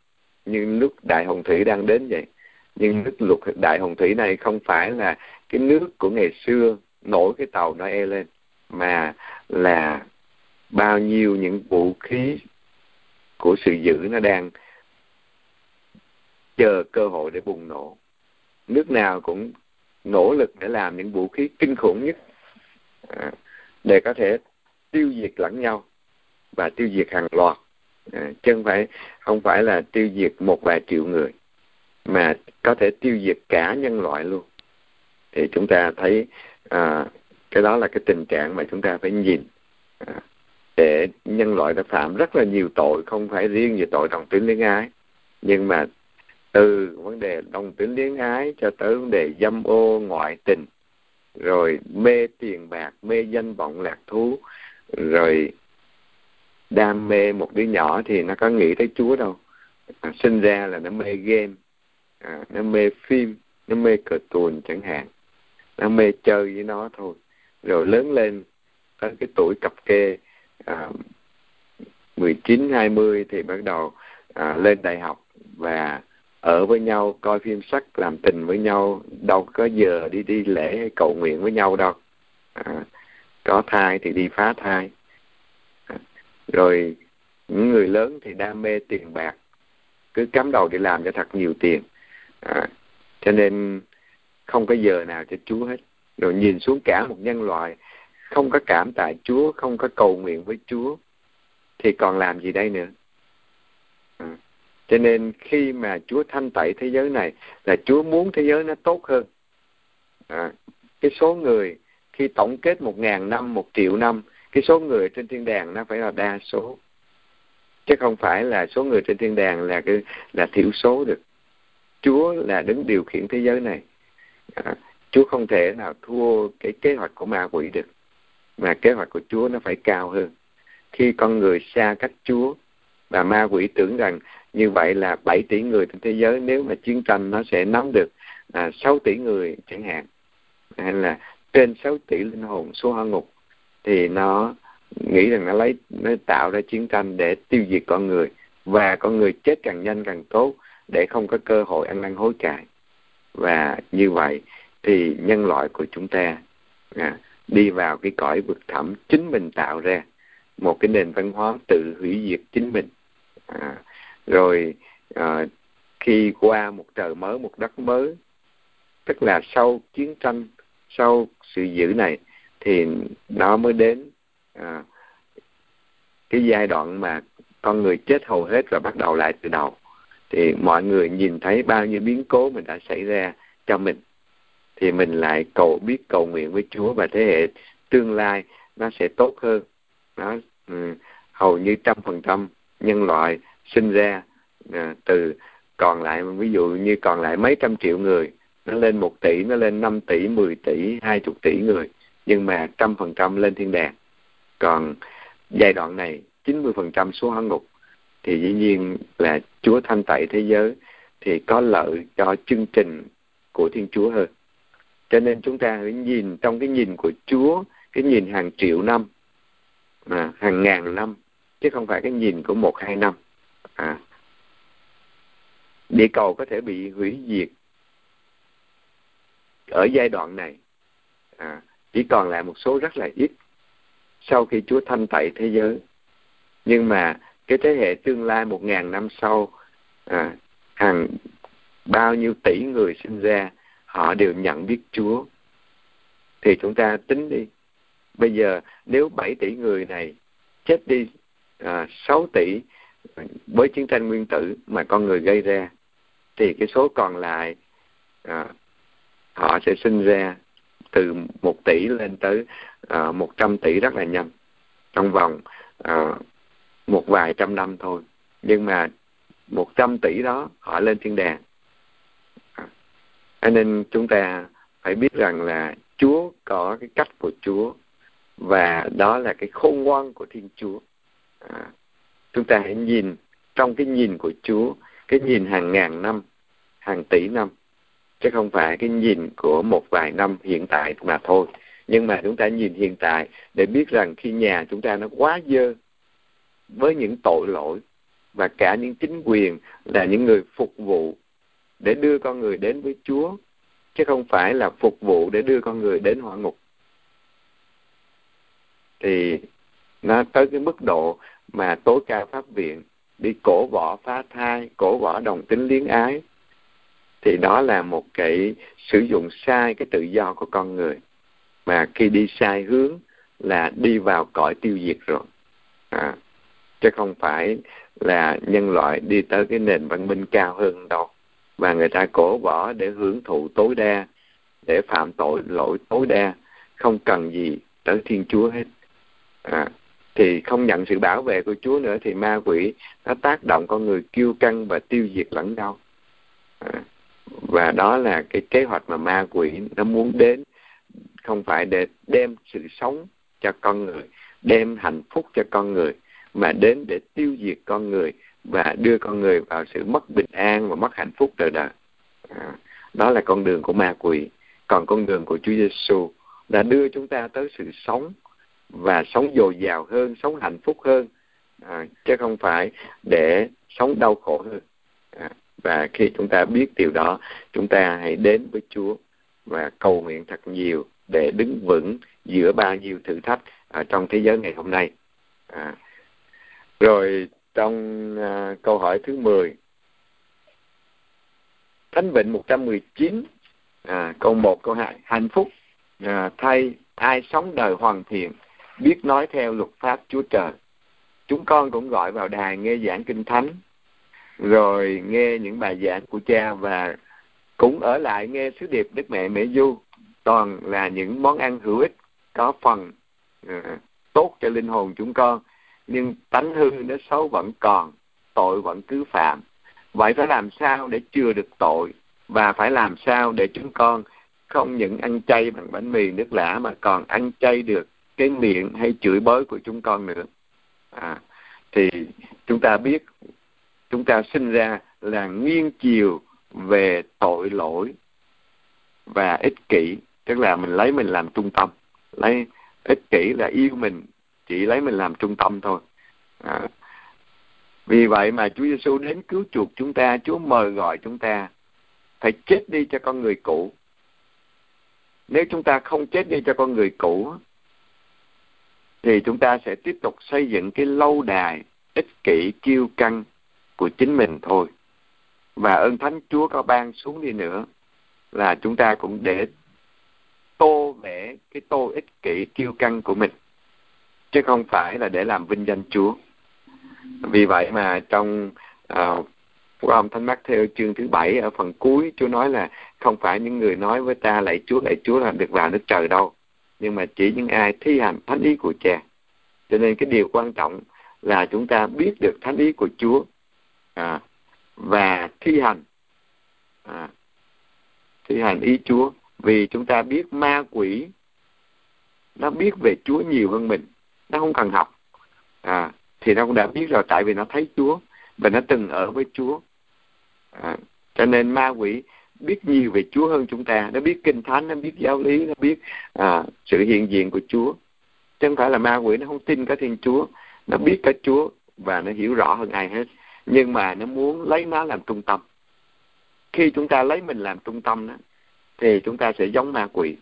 như nước đại hồng thủy đang đến vậy. Nhưng nước lục đại hồng thủy này không phải là cái nước của ngày xưa nổi cái tàu Noe lên mà là bao nhiêu những vũ khí của sự dữ nó đang chờ cơ hội để bùng nổ nước nào cũng nỗ lực để làm những vũ khí kinh khủng nhất à, để có thể tiêu diệt lẫn nhau và tiêu diệt hàng loạt. À, chứ không phải không phải là tiêu diệt một vài triệu người mà có thể tiêu diệt cả nhân loại luôn. Thì chúng ta thấy à, cái đó là cái tình trạng mà chúng ta phải nhìn à, để nhân loại đã phạm rất là nhiều tội không phải riêng về tội đồng tính liên ái nhưng mà từ vấn đề đồng tính liên ái cho tới vấn đề dâm ô ngoại tình rồi mê tiền bạc mê danh vọng lạc thú rồi đam mê một đứa nhỏ thì nó có nghĩ tới chúa đâu. À, sinh ra là nó mê game à, nó mê phim nó mê cờ tuồn chẳng hạn. Nó mê chơi với nó thôi. Rồi lớn lên tới cái tuổi cặp kê à, 19 20 thì bắt đầu à, lên đại học và ở với nhau coi phim sắc làm tình với nhau đâu có giờ đi đi lễ hay cầu nguyện với nhau đâu. À, có thai thì đi phá thai. À, rồi những người lớn thì đam mê tiền bạc cứ cắm đầu để làm cho thật nhiều tiền. À, cho nên không có giờ nào cho Chúa hết. Rồi nhìn xuống cả một nhân loại không có cảm tại Chúa không có cầu nguyện với Chúa thì còn làm gì đây nữa cho nên khi mà Chúa thanh tẩy thế giới này là Chúa muốn thế giới nó tốt hơn. À. cái số người khi tổng kết một ngàn năm một triệu năm cái số người trên thiên đàng nó phải là đa số. Chứ không phải là số người trên thiên đàng là cái là thiểu số được. Chúa là đứng điều khiển thế giới này. À, Chúa không thể nào thua cái kế hoạch của ma quỷ được. Mà kế hoạch của Chúa nó phải cao hơn. Khi con người xa cách Chúa và ma quỷ tưởng rằng như vậy là 7 tỷ người trên thế giới nếu mà chiến tranh nó sẽ nắm được à, 6 tỷ người chẳng hạn hay là trên 6 tỷ linh hồn xuống hỏa ngục thì nó nghĩ rằng nó lấy nó tạo ra chiến tranh để tiêu diệt con người và con người chết càng nhanh càng tốt để không có cơ hội ăn năn hối cải. Và như vậy thì nhân loại của chúng ta à, đi vào cái cõi vực thẳm chính mình tạo ra một cái nền văn hóa tự hủy diệt chính mình à, rồi à, khi qua một trời mới một đất mới tức là sau chiến tranh sau sự dữ này thì nó mới đến à, cái giai đoạn mà con người chết hầu hết và bắt đầu lại từ đầu. Thì mọi người nhìn thấy bao nhiêu biến cố mình đã xảy ra cho mình thì mình lại cầu biết cầu nguyện với Chúa và thế hệ tương lai nó sẽ tốt hơn. Nó ừ, hầu như trăm phần trăm nhân loại sinh ra à, từ còn lại ví dụ như còn lại mấy trăm triệu người nó lên một tỷ nó lên năm tỷ mười tỷ hai chục tỷ người nhưng mà trăm phần trăm lên thiên đàng còn giai đoạn này chín mươi phần trăm xuống hỏa ngục thì dĩ nhiên là Chúa thanh tẩy thế giới thì có lợi cho chương trình của Thiên Chúa hơn. Cho nên chúng ta hãy nhìn trong cái nhìn của Chúa, cái nhìn hàng triệu năm, mà hàng ngàn năm, chứ không phải cái nhìn của một hai năm. À, địa cầu có thể bị hủy diệt ở giai đoạn này. À, chỉ còn lại một số rất là ít sau khi Chúa thanh tẩy thế giới. Nhưng mà cái thế hệ tương lai một ngàn năm sau à, hàng bao nhiêu tỷ người sinh ra họ đều nhận biết Chúa. Thì chúng ta tính đi. Bây giờ nếu 7 tỷ người này chết đi à, 6 tỷ với chiến tranh nguyên tử mà con người gây ra thì cái số còn lại à, họ sẽ sinh ra từ một tỷ lên tới à, một à, trăm tỷ rất là nhanh trong vòng à, một vài trăm năm thôi nhưng mà một trăm tỷ đó họ lên thiên đàng cho nên chúng ta phải biết rằng là Chúa có cái cách của Chúa và đó là cái khôn ngoan của Thiên Chúa. À, chúng ta hãy nhìn trong cái nhìn của Chúa, cái nhìn hàng ngàn năm, hàng tỷ năm, chứ không phải cái nhìn của một vài năm hiện tại mà thôi. Nhưng mà chúng ta nhìn hiện tại để biết rằng khi nhà chúng ta nó quá dơ với những tội lỗi và cả những chính quyền là những người phục vụ để đưa con người đến với Chúa chứ không phải là phục vụ để đưa con người đến hỏa ngục thì nó tới cái mức độ mà tối cao pháp viện đi cổ võ phá thai cổ võ đồng tính liếng ái thì đó là một cái sử dụng sai cái tự do của con người. Mà khi đi sai hướng là đi vào cõi tiêu diệt rồi. À, chứ không phải là nhân loại đi tới cái nền văn minh cao hơn đâu. Và người ta cổ võ để hưởng thụ tối đa để phạm tội lỗi tối đa không cần gì tới thiên chúa hết. À, thì không nhận sự bảo vệ của chúa nữa thì ma quỷ nó tác động con người kiêu căng và tiêu diệt lẫn nhau. À, và đó là cái kế hoạch mà ma quỷ nó muốn đến không phải để đem sự sống cho con người đem hạnh phúc cho con người mà đến để tiêu diệt con người và đưa con người vào sự mất bình an và mất hạnh phúc đời đời. À, đó là con đường của ma quỷ. Còn con đường của Chúa Giêsu đã đưa chúng ta tới sự sống và sống dồi dào hơn sống hạnh phúc hơn à, chứ không phải để sống đau khổ hơn. À, và khi chúng ta biết điều đó chúng ta hãy đến với Chúa và cầu nguyện thật nhiều để đứng vững giữa bao nhiêu thử thách ở trong thế giới ngày hôm nay. À, rồi trong à, câu hỏi thứ 10 Thánh Vịnh 119 à, câu 1 câu 2 hạnh phúc à, thay ai sống đời hoàn thiện biết nói theo luật pháp Chúa Trời. Chúng con cũng gọi vào đài nghe giảng kinh thánh rồi nghe những bài giảng của cha và cũng ở lại nghe sứ điệp Đức Mẹ Mẹ Du. Toàn là những món ăn hữu ích có phần uh, tốt cho linh hồn chúng con. Nhưng tánh hư nó xấu vẫn còn tội vẫn cứ phạm. Vậy phải làm sao để chừa được tội? Và phải làm sao để chúng con không những ăn chay bằng bánh mì nước lã mà còn ăn chay được cái miệng hay chửi bới của chúng con nữa. À, thì chúng ta biết chúng ta sinh ra là nghiêng chiều về tội lỗi và ích kỷ. Tức là mình lấy mình làm trung tâm. Lấy ích kỷ là yêu mình chỉ lấy mình làm trung tâm thôi. À, vì vậy mà Chúa Giêsu đến cứu chuộc chúng ta Chúa mời gọi chúng ta phải chết đi cho con người cũ. Nếu chúng ta không chết đi cho con người cũ thì chúng ta sẽ tiếp tục xây dựng cái lâu đài ích kỷ kiêu căng của chính mình thôi. Và ơn thánh chúa có ban xuống đi nữa là chúng ta cũng để tô vẽ cái tô ích kỷ kiêu căng của mình chứ không phải là để làm vinh danh chúa. Vì vậy mà trong uh, ông Thánh Mắc theo chương thứ bảy ở phần cuối Chúa nói là không phải những người nói với ta lạy Chúa lạy Chúa là được vào nước trời đâu nhưng mà chỉ những ai thi hành thánh ý của cha. Cho nên cái điều quan trọng là chúng ta biết được thánh ý của Chúa. À, và thi hành. À, thi hành ý Chúa. Vì chúng ta biết ma quỷ nó biết về Chúa nhiều hơn mình. Nó không cần học. À, thì nó cũng đã biết rồi tại vì nó thấy Chúa và nó từng ở với Chúa. À, cho nên ma quỷ biết nhiều về Chúa hơn chúng ta. Nó biết kinh thánh nó biết giáo lý nó biết à, sự hiện diện của Chúa. Chứ không phải là ma quỷ nó không tin cả Thiên Chúa. Nó biết cả Chúa và nó hiểu rõ hơn ai hết. Nhưng mà nó muốn lấy nó làm trung tâm. Khi chúng ta lấy mình làm trung tâm đó thì chúng ta sẽ giống ma quỷ.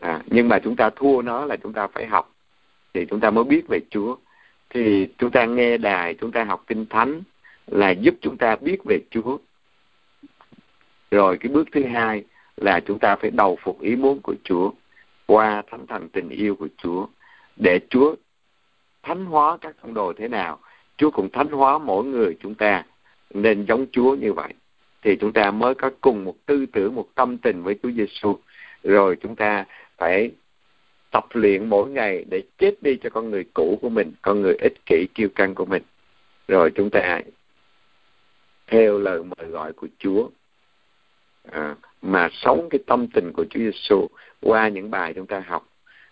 À, nhưng mà chúng ta thua nó là chúng ta phải học. Thì chúng ta mới biết về Chúa. Thì chúng ta nghe đài chúng ta học kinh thánh là giúp chúng ta biết về Chúa rồi cái bước thứ hai là chúng ta phải đầu phục ý muốn của Chúa, qua thánh thần tình yêu của Chúa, để Chúa thánh hóa các tông đồ thế nào. Chúa cũng thánh hóa mỗi người chúng ta, nên giống Chúa như vậy. Thì chúng ta mới có cùng một tư tưởng, một tâm tình với Chúa Giêsu rồi chúng ta phải tập luyện mỗi ngày để chết đi cho con người cũ của mình, con người ích kỷ, kiêu căng của mình. Rồi chúng ta theo lời mời gọi của Chúa à, mà sống cái tâm tình của Chúa Giêsu qua những bài chúng ta học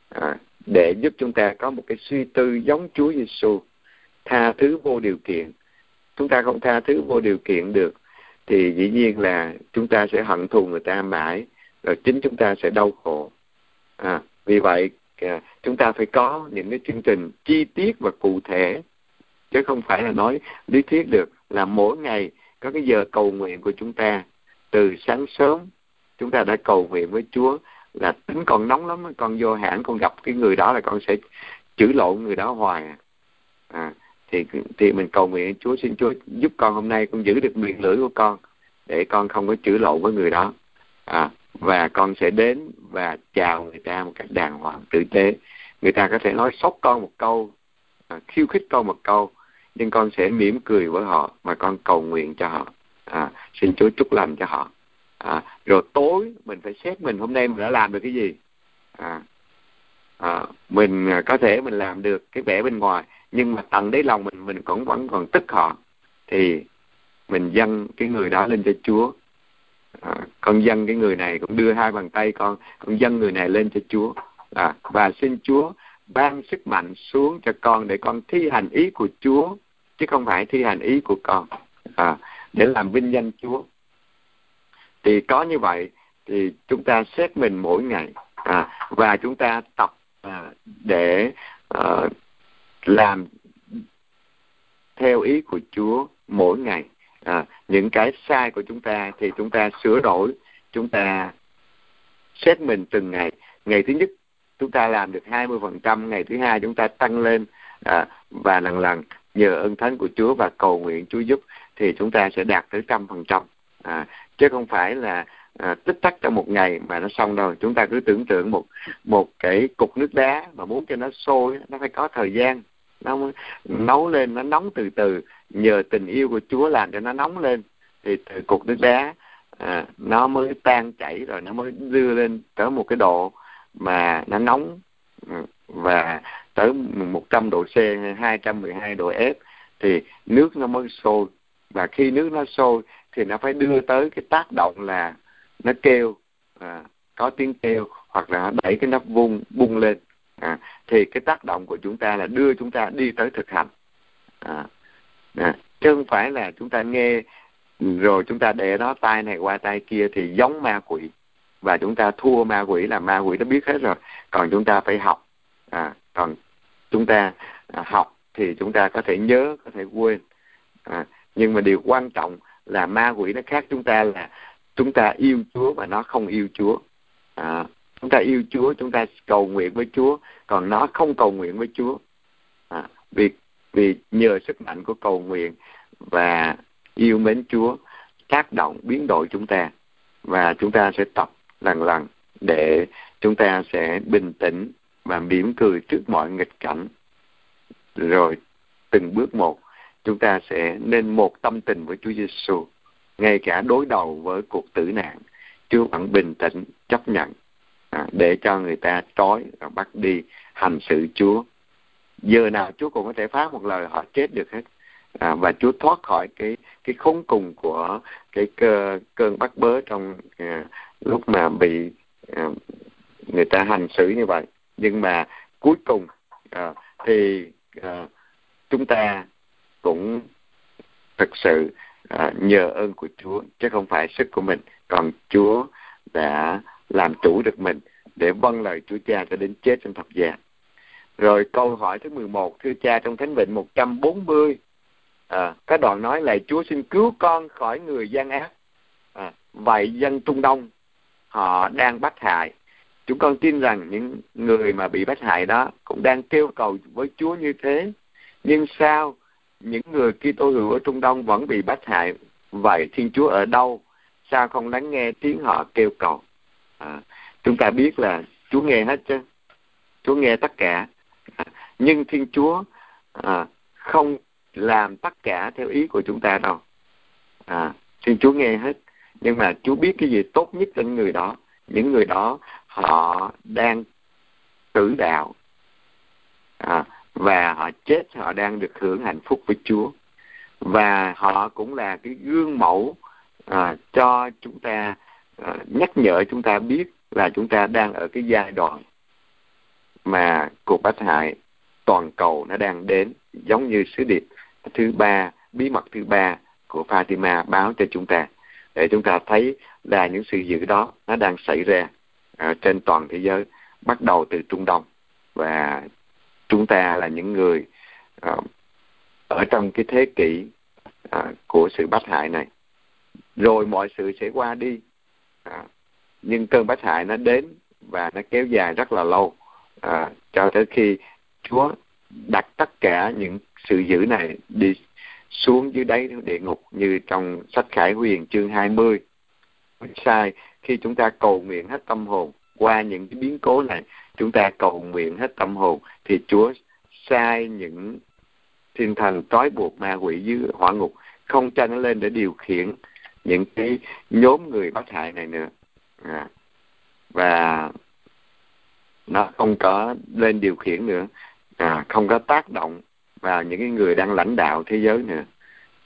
à, để giúp chúng ta có một cái suy tư giống Chúa Giêsu tha thứ vô điều kiện. Chúng ta không tha thứ vô điều kiện được thì dĩ nhiên là chúng ta sẽ hận thù người ta mãi rồi chính chúng ta sẽ đau khổ. À, vì vậy à, chúng ta phải có những cái chương trình chi tiết và cụ thể chứ không phải là nói lý thuyết được là mỗi ngày có cái giờ cầu nguyện của chúng ta từ sáng sớm chúng ta đã cầu nguyện với Chúa là tính còn nóng lắm con vô hãng con gặp cái người đó là con sẽ chửi lộn người đó hoài. À. thì thì mình cầu nguyện Chúa xin Chúa giúp con hôm nay con giữ được miệng lưỡi của con để con không có chửi lộn với người đó. À và con sẽ đến và chào người ta một cách đàng hoàng tử tế. Người ta có thể nói sốc con một câu à, khiêu khích con một câu nhưng con sẽ mỉm cười với họ và con cầu nguyện cho họ à, xin Chúa chúc lành cho họ. À, rồi tối mình phải xét mình hôm nay mình đã làm được cái gì. À, à, mình à, có thể mình làm được cái vẻ bên ngoài nhưng mà tận đáy lòng mình mình cũng vẫn còn tức họ. Thì mình dâng cái người đó lên cho Chúa. À, con dâng cái người này cũng đưa hai bàn tay con con dâng người này lên cho Chúa. À, và xin Chúa ban sức mạnh xuống cho con để con thi hành ý của Chúa chứ không phải thi hành ý của con. À, để làm vinh danh Chúa. Thì có như vậy thì chúng ta xét mình mỗi ngày. À, và chúng ta tập à, để à, làm theo ý của Chúa mỗi ngày. À, những cái sai của chúng ta thì chúng ta sửa đổi. Chúng ta xét mình từng ngày. Ngày thứ nhất chúng ta làm được 20% ngày thứ hai chúng ta tăng lên. À, và lần lần nhờ ơn thánh của Chúa và cầu nguyện Chúa giúp thì chúng ta sẽ đạt tới trăm phần trăm. À, chứ không phải là à, tích tắc trong một ngày mà nó xong đâu. Chúng ta cứ tưởng tượng một một cái cục nước đá mà muốn cho nó sôi nó phải có thời gian. Nó nấu lên nó nóng từ từ. Nhờ tình yêu của Chúa làm cho nó nóng lên thì từ cục nước đá à, nó mới tan chảy rồi nó mới đưa lên tới một cái độ mà nó nóng ừ, và tới 100 độ C hay 212 độ F thì nước nó mới sôi và khi nước nó sôi thì nó phải đưa tới cái tác động là nó kêu à, có tiếng kêu hoặc là nó đẩy cái nắp vung bung lên. À, thì cái tác động của chúng ta là đưa chúng ta đi tới thực hành. À, à, chứ không phải là chúng ta nghe rồi chúng ta để nó tay này qua tay kia thì giống ma quỷ. Và chúng ta thua ma quỷ là ma quỷ nó biết hết rồi. Còn chúng ta phải học. À, còn chúng ta à, học thì chúng ta có thể nhớ có thể quên. À, nhưng mà điều quan trọng là ma quỷ nó khác chúng ta là chúng ta yêu Chúa và nó không yêu Chúa. À, chúng ta yêu Chúa chúng ta cầu nguyện với Chúa còn nó không cầu nguyện với Chúa. À, vì vì nhờ sức mạnh của cầu nguyện và yêu mến Chúa tác động biến đổi chúng ta. Và chúng ta sẽ tập lần lần để chúng ta sẽ bình tĩnh và mỉm cười trước mọi nghịch cảnh. Rồi từng bước một chúng ta sẽ nên một tâm tình với Chúa Giêsu ngay cả đối đầu với cuộc tử nạn. Chúa vẫn bình tĩnh chấp nhận à, để cho người ta trói và bắt đi hành sự Chúa. Giờ nào Chúa cũng có thể phát một lời họ chết được hết. À, và Chúa thoát khỏi cái cái khốn cùng của cái cơ, cơn bắt bớ trong à, lúc mà bị à, người ta hành xử như vậy. Nhưng mà cuối cùng à, thì à, chúng ta cũng thực sự à, nhờ ơn của Chúa chứ không phải sức của mình. Còn Chúa đã làm chủ được mình để vâng lời Chúa Cha cho đến chết trong thập giá. Rồi câu hỏi thứ 11 thưa cha trong Thánh Vịnh 140 à, các đoạn nói là Chúa xin cứu con khỏi người gian ác à, vậy dân Trung Đông họ đang bắt hại. Chúng con tin rằng những người mà bị bắt hại đó cũng đang kêu cầu với Chúa như thế. Nhưng sao những người Kitô hữu ở Trung Đông vẫn bị bắt hại. Vậy Thiên Chúa ở đâu? Sao không lắng nghe tiếng họ kêu cầu? À, chúng ta biết là Chúa nghe hết chứ. Chúa nghe tất cả. À, nhưng Thiên Chúa à, không làm tất cả theo ý của chúng ta đâu. À Thiên Chúa nghe hết. Nhưng mà Chúa biết cái gì tốt nhất cho những người đó. Những người đó họ đang tử đạo. À, và họ chết họ đang được hưởng hạnh phúc với Chúa. Và họ cũng là cái gương mẫu à, cho chúng ta à, nhắc nhở chúng ta biết là chúng ta đang ở cái giai đoạn mà cuộc bách hại toàn cầu nó đang đến giống như sứ điệp thứ ba bí mật thứ ba của Fatima báo cho chúng ta. Để chúng ta thấy là những sự dữ đó nó đang xảy ra ở trên toàn thế giới bắt đầu từ Trung Đông và chúng ta là những người uh, ở trong cái thế kỷ uh, của sự bắt hại này rồi mọi sự sẽ qua đi uh, nhưng cơn bắt hại nó đến và nó kéo dài rất là lâu uh, cho tới khi Chúa đặt tất cả những sự dữ này đi xuống dưới đáy địa ngục như trong sách Khải Huyền chương 20. Sai khi chúng ta cầu nguyện hết tâm hồn qua những cái biến cố này, chúng ta cầu nguyện hết tâm hồn thì Chúa sai những thiên thần trói buộc ma quỷ dưới hỏa ngục không cho nó lên để điều khiển những cái nhóm người bắt hại này nữa à. và nó không có lên điều khiển nữa à, không có tác động vào những cái người đang lãnh đạo thế giới nữa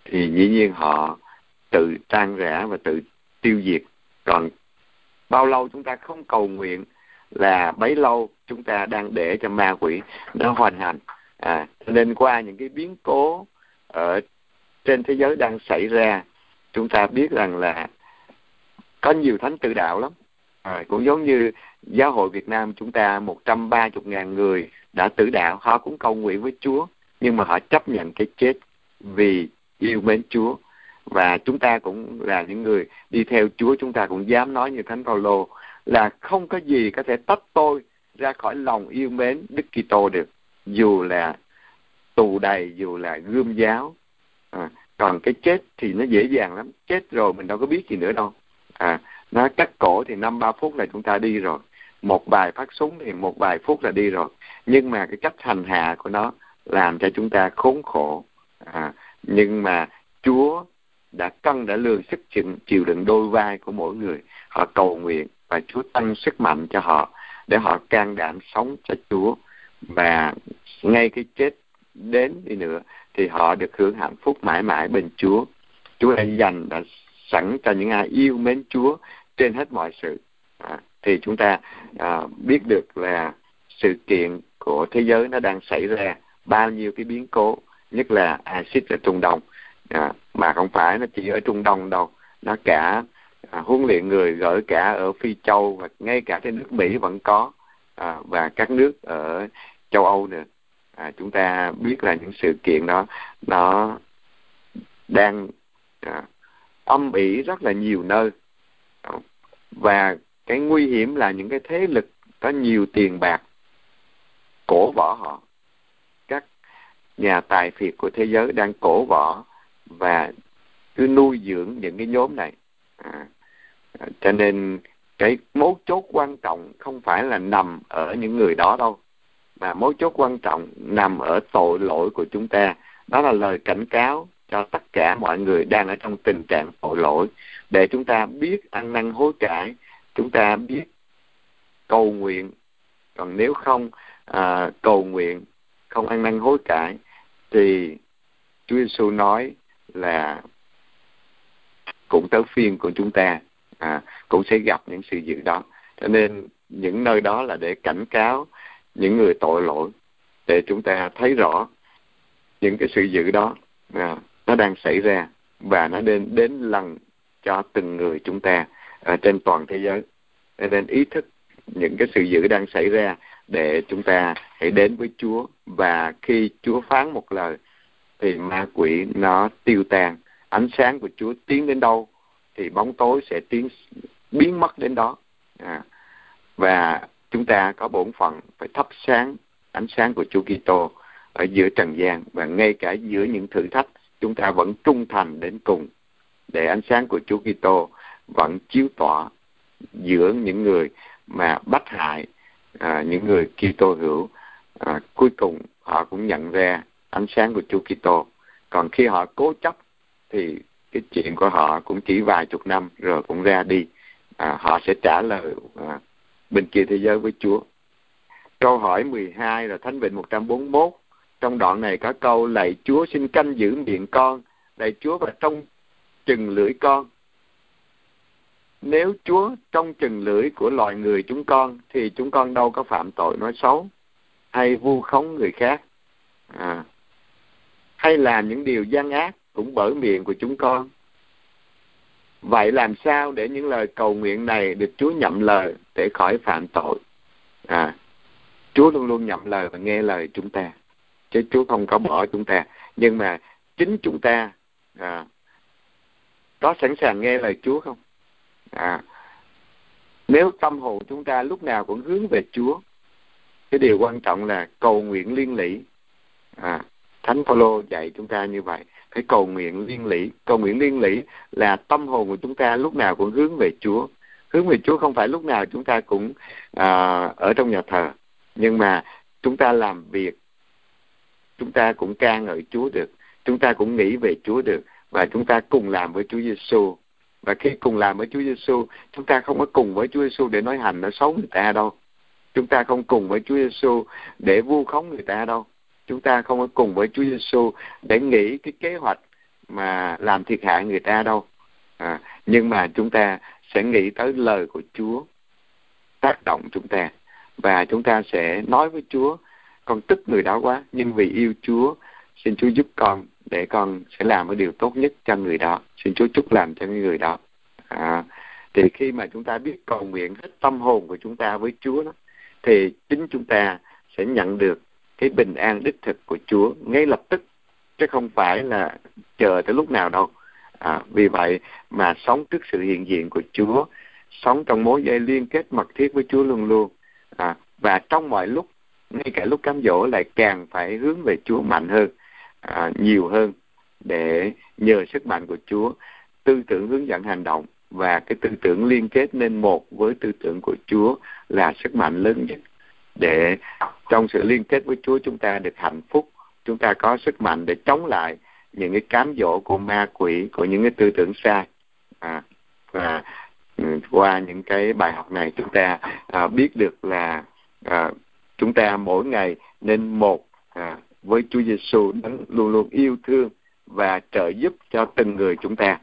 thì dĩ nhiên họ tự tan rã và tự tiêu diệt còn bao lâu chúng ta không cầu nguyện là bấy lâu chúng ta đang để cho ma quỷ nó hoành hành. À nên qua những cái biến cố ở trên thế giới đang xảy ra chúng ta biết rằng là có nhiều thánh tự đạo lắm. À, cũng giống như giáo hội Việt Nam chúng ta một trăm ba chục ngàn người đã tử đạo họ cũng cầu nguyện với Chúa nhưng mà họ chấp nhận cái chết vì yêu mến Chúa. Và chúng ta cũng là những người đi theo Chúa chúng ta cũng dám nói như Thánh Paulo là không có gì có thể tách tôi ra khỏi lòng yêu mến Đức Kitô được dù là tù đầy dù là gươm giáo. À, còn cái chết thì nó dễ dàng lắm. Chết rồi mình đâu có biết gì nữa đâu. À nó cắt cổ thì năm ba phút là chúng ta đi rồi. Một bài phát súng thì một vài phút là đi rồi. Nhưng mà cái cách hành hạ của nó làm cho chúng ta khốn khổ. À, nhưng mà Chúa đã cân đã lường sức chịu, chịu đựng đôi vai của mỗi người. Họ cầu nguyện và Chúa tăng sức mạnh cho họ để họ can đảm sống cho Chúa. Và ngay cái chết đến đi nữa thì họ được hưởng hạnh phúc mãi mãi bên Chúa. Chúa đã dành đã sẵn cho những ai yêu mến Chúa trên hết mọi sự. À, thì chúng ta à, biết được là sự kiện của thế giới nó đang xảy ra bao nhiêu cái biến cố nhất là axit ở Trung Đông. À, mà không phải nó chỉ ở Trung Đông đâu nó cả à, huấn luyện người gửi cả ở Phi Châu và ngay cả trên nước Mỹ vẫn có. À, và các nước ở châu Âu nữa à, chúng ta biết là những sự kiện đó nó đang à, âm ỉ rất là nhiều nơi. Và cái nguy hiểm là những cái thế lực có nhiều tiền bạc cổ võ họ. Các nhà tài phiệt của thế giới đang cổ võ và cứ nuôi dưỡng những cái nhóm này. À, À, cho nên cái mấu chốt quan trọng không phải là nằm ở những người đó đâu mà mấu chốt quan trọng nằm ở tội lỗi của chúng ta. Đó là lời cảnh cáo cho tất cả mọi người đang ở trong tình trạng tội lỗi để chúng ta biết ăn năn hối cải chúng ta biết cầu nguyện. Còn nếu không à, cầu nguyện không ăn năn hối cải thì Chúa Giêsu nói là cũng tới phiên của chúng ta à, cũng sẽ gặp những sự dữ đó. Cho nên những nơi đó là để cảnh cáo những người tội lỗi để chúng ta thấy rõ những cái sự dữ đó à, nó đang xảy ra và nó đến đến lần cho từng người chúng ta ở trên toàn thế giới. Nên ý thức những cái sự dữ đang xảy ra để chúng ta hãy đến với Chúa. Và khi Chúa phán một lời thì ma quỷ nó tiêu tan. Ánh sáng của Chúa tiến đến đâu? Thì bóng tối sẽ tiến biến mất đến đó. À, và chúng ta có bổn phận phải thắp sáng ánh sáng của Chúa Kitô ở giữa trần gian và ngay cả giữa những thử thách chúng ta vẫn trung thành đến cùng để ánh sáng của Chúa Kitô vẫn chiếu tỏa giữa những người mà bắt hại à, những người Kitô hữu. À, cuối cùng họ cũng nhận ra ánh sáng của Chúa Kitô. Còn khi họ cố chấp thì cái chuyện của họ cũng chỉ vài chục năm rồi cũng ra đi. À, họ sẽ trả lời à, bên kia thế giới với Chúa. Câu hỏi 12 là Thánh Vịnh 141 trong đoạn này có câu lạy Chúa xin canh giữ miệng con. Lạy Chúa và trong chừng lưỡi con. Nếu Chúa trong chừng lưỡi của loài người chúng con thì chúng con đâu có phạm tội nói xấu hay vu khống người khác. À, hay làm những điều gian ác cũng bởi miệng của chúng con. Vậy làm sao để những lời cầu nguyện này được Chúa nhậm lời để khỏi phạm tội? À Chúa luôn luôn nhậm lời và nghe lời chúng ta. Chứ Chúa không có bỏ chúng ta. Nhưng mà chính chúng ta à, có sẵn sàng nghe lời Chúa không? À nếu tâm hồn chúng ta lúc nào cũng hướng về Chúa cái điều quan trọng là cầu nguyện liên lỉ à thánh phaolô dạy chúng ta như vậy phải cầu nguyện liên lỉ cầu nguyện liên lỉ là tâm hồn của chúng ta lúc nào cũng hướng về Chúa. Hướng về Chúa không phải lúc nào chúng ta cũng à, ở trong nhà thờ. Nhưng mà chúng ta làm việc chúng ta cũng ca ngợi Chúa được. Chúng ta cũng nghĩ về Chúa được. Và chúng ta cùng làm với Chúa Giêsu và khi cùng làm với Chúa Giêsu chúng ta không có cùng với Chúa Giêsu để nói hành nói xấu người ta đâu. Chúng ta không cùng với Chúa Giêsu để vu khống người ta đâu chúng ta không có cùng với Chúa Giêsu để nghĩ cái kế hoạch mà làm thiệt hại người ta đâu. À, nhưng mà chúng ta sẽ nghĩ tới lời của Chúa tác động chúng ta. Và chúng ta sẽ nói với Chúa con tức người đó quá nhưng vì yêu Chúa xin Chúa giúp con để con sẽ làm cái điều tốt nhất cho người đó. Xin Chúa chúc làm cho người đó. À, thì khi mà chúng ta biết cầu nguyện hết tâm hồn của chúng ta với Chúa đó thì chính chúng ta sẽ nhận được cái bình an đích thực của Chúa ngay lập tức chứ không phải là chờ tới lúc nào đâu. À, vì vậy mà sống trước sự hiện diện của Chúa sống trong mối dây liên kết mật thiết với Chúa luôn luôn. À, và trong mọi lúc ngay cả lúc cám dỗ lại càng phải hướng về Chúa mạnh hơn à, nhiều hơn để nhờ sức mạnh của Chúa tư tưởng hướng dẫn hành động và cái tư tưởng liên kết nên một với tư tưởng của Chúa là sức mạnh lớn nhất để trong sự liên kết với Chúa chúng ta được hạnh phúc chúng ta có sức mạnh để chống lại những cái cám dỗ của ma quỷ của những cái tư tưởng sai. À, và ừ, qua những cái bài học này chúng ta à, biết được là à, chúng ta mỗi ngày nên một à, với Chúa Giêsu luôn luôn yêu thương và trợ giúp cho từng người chúng ta.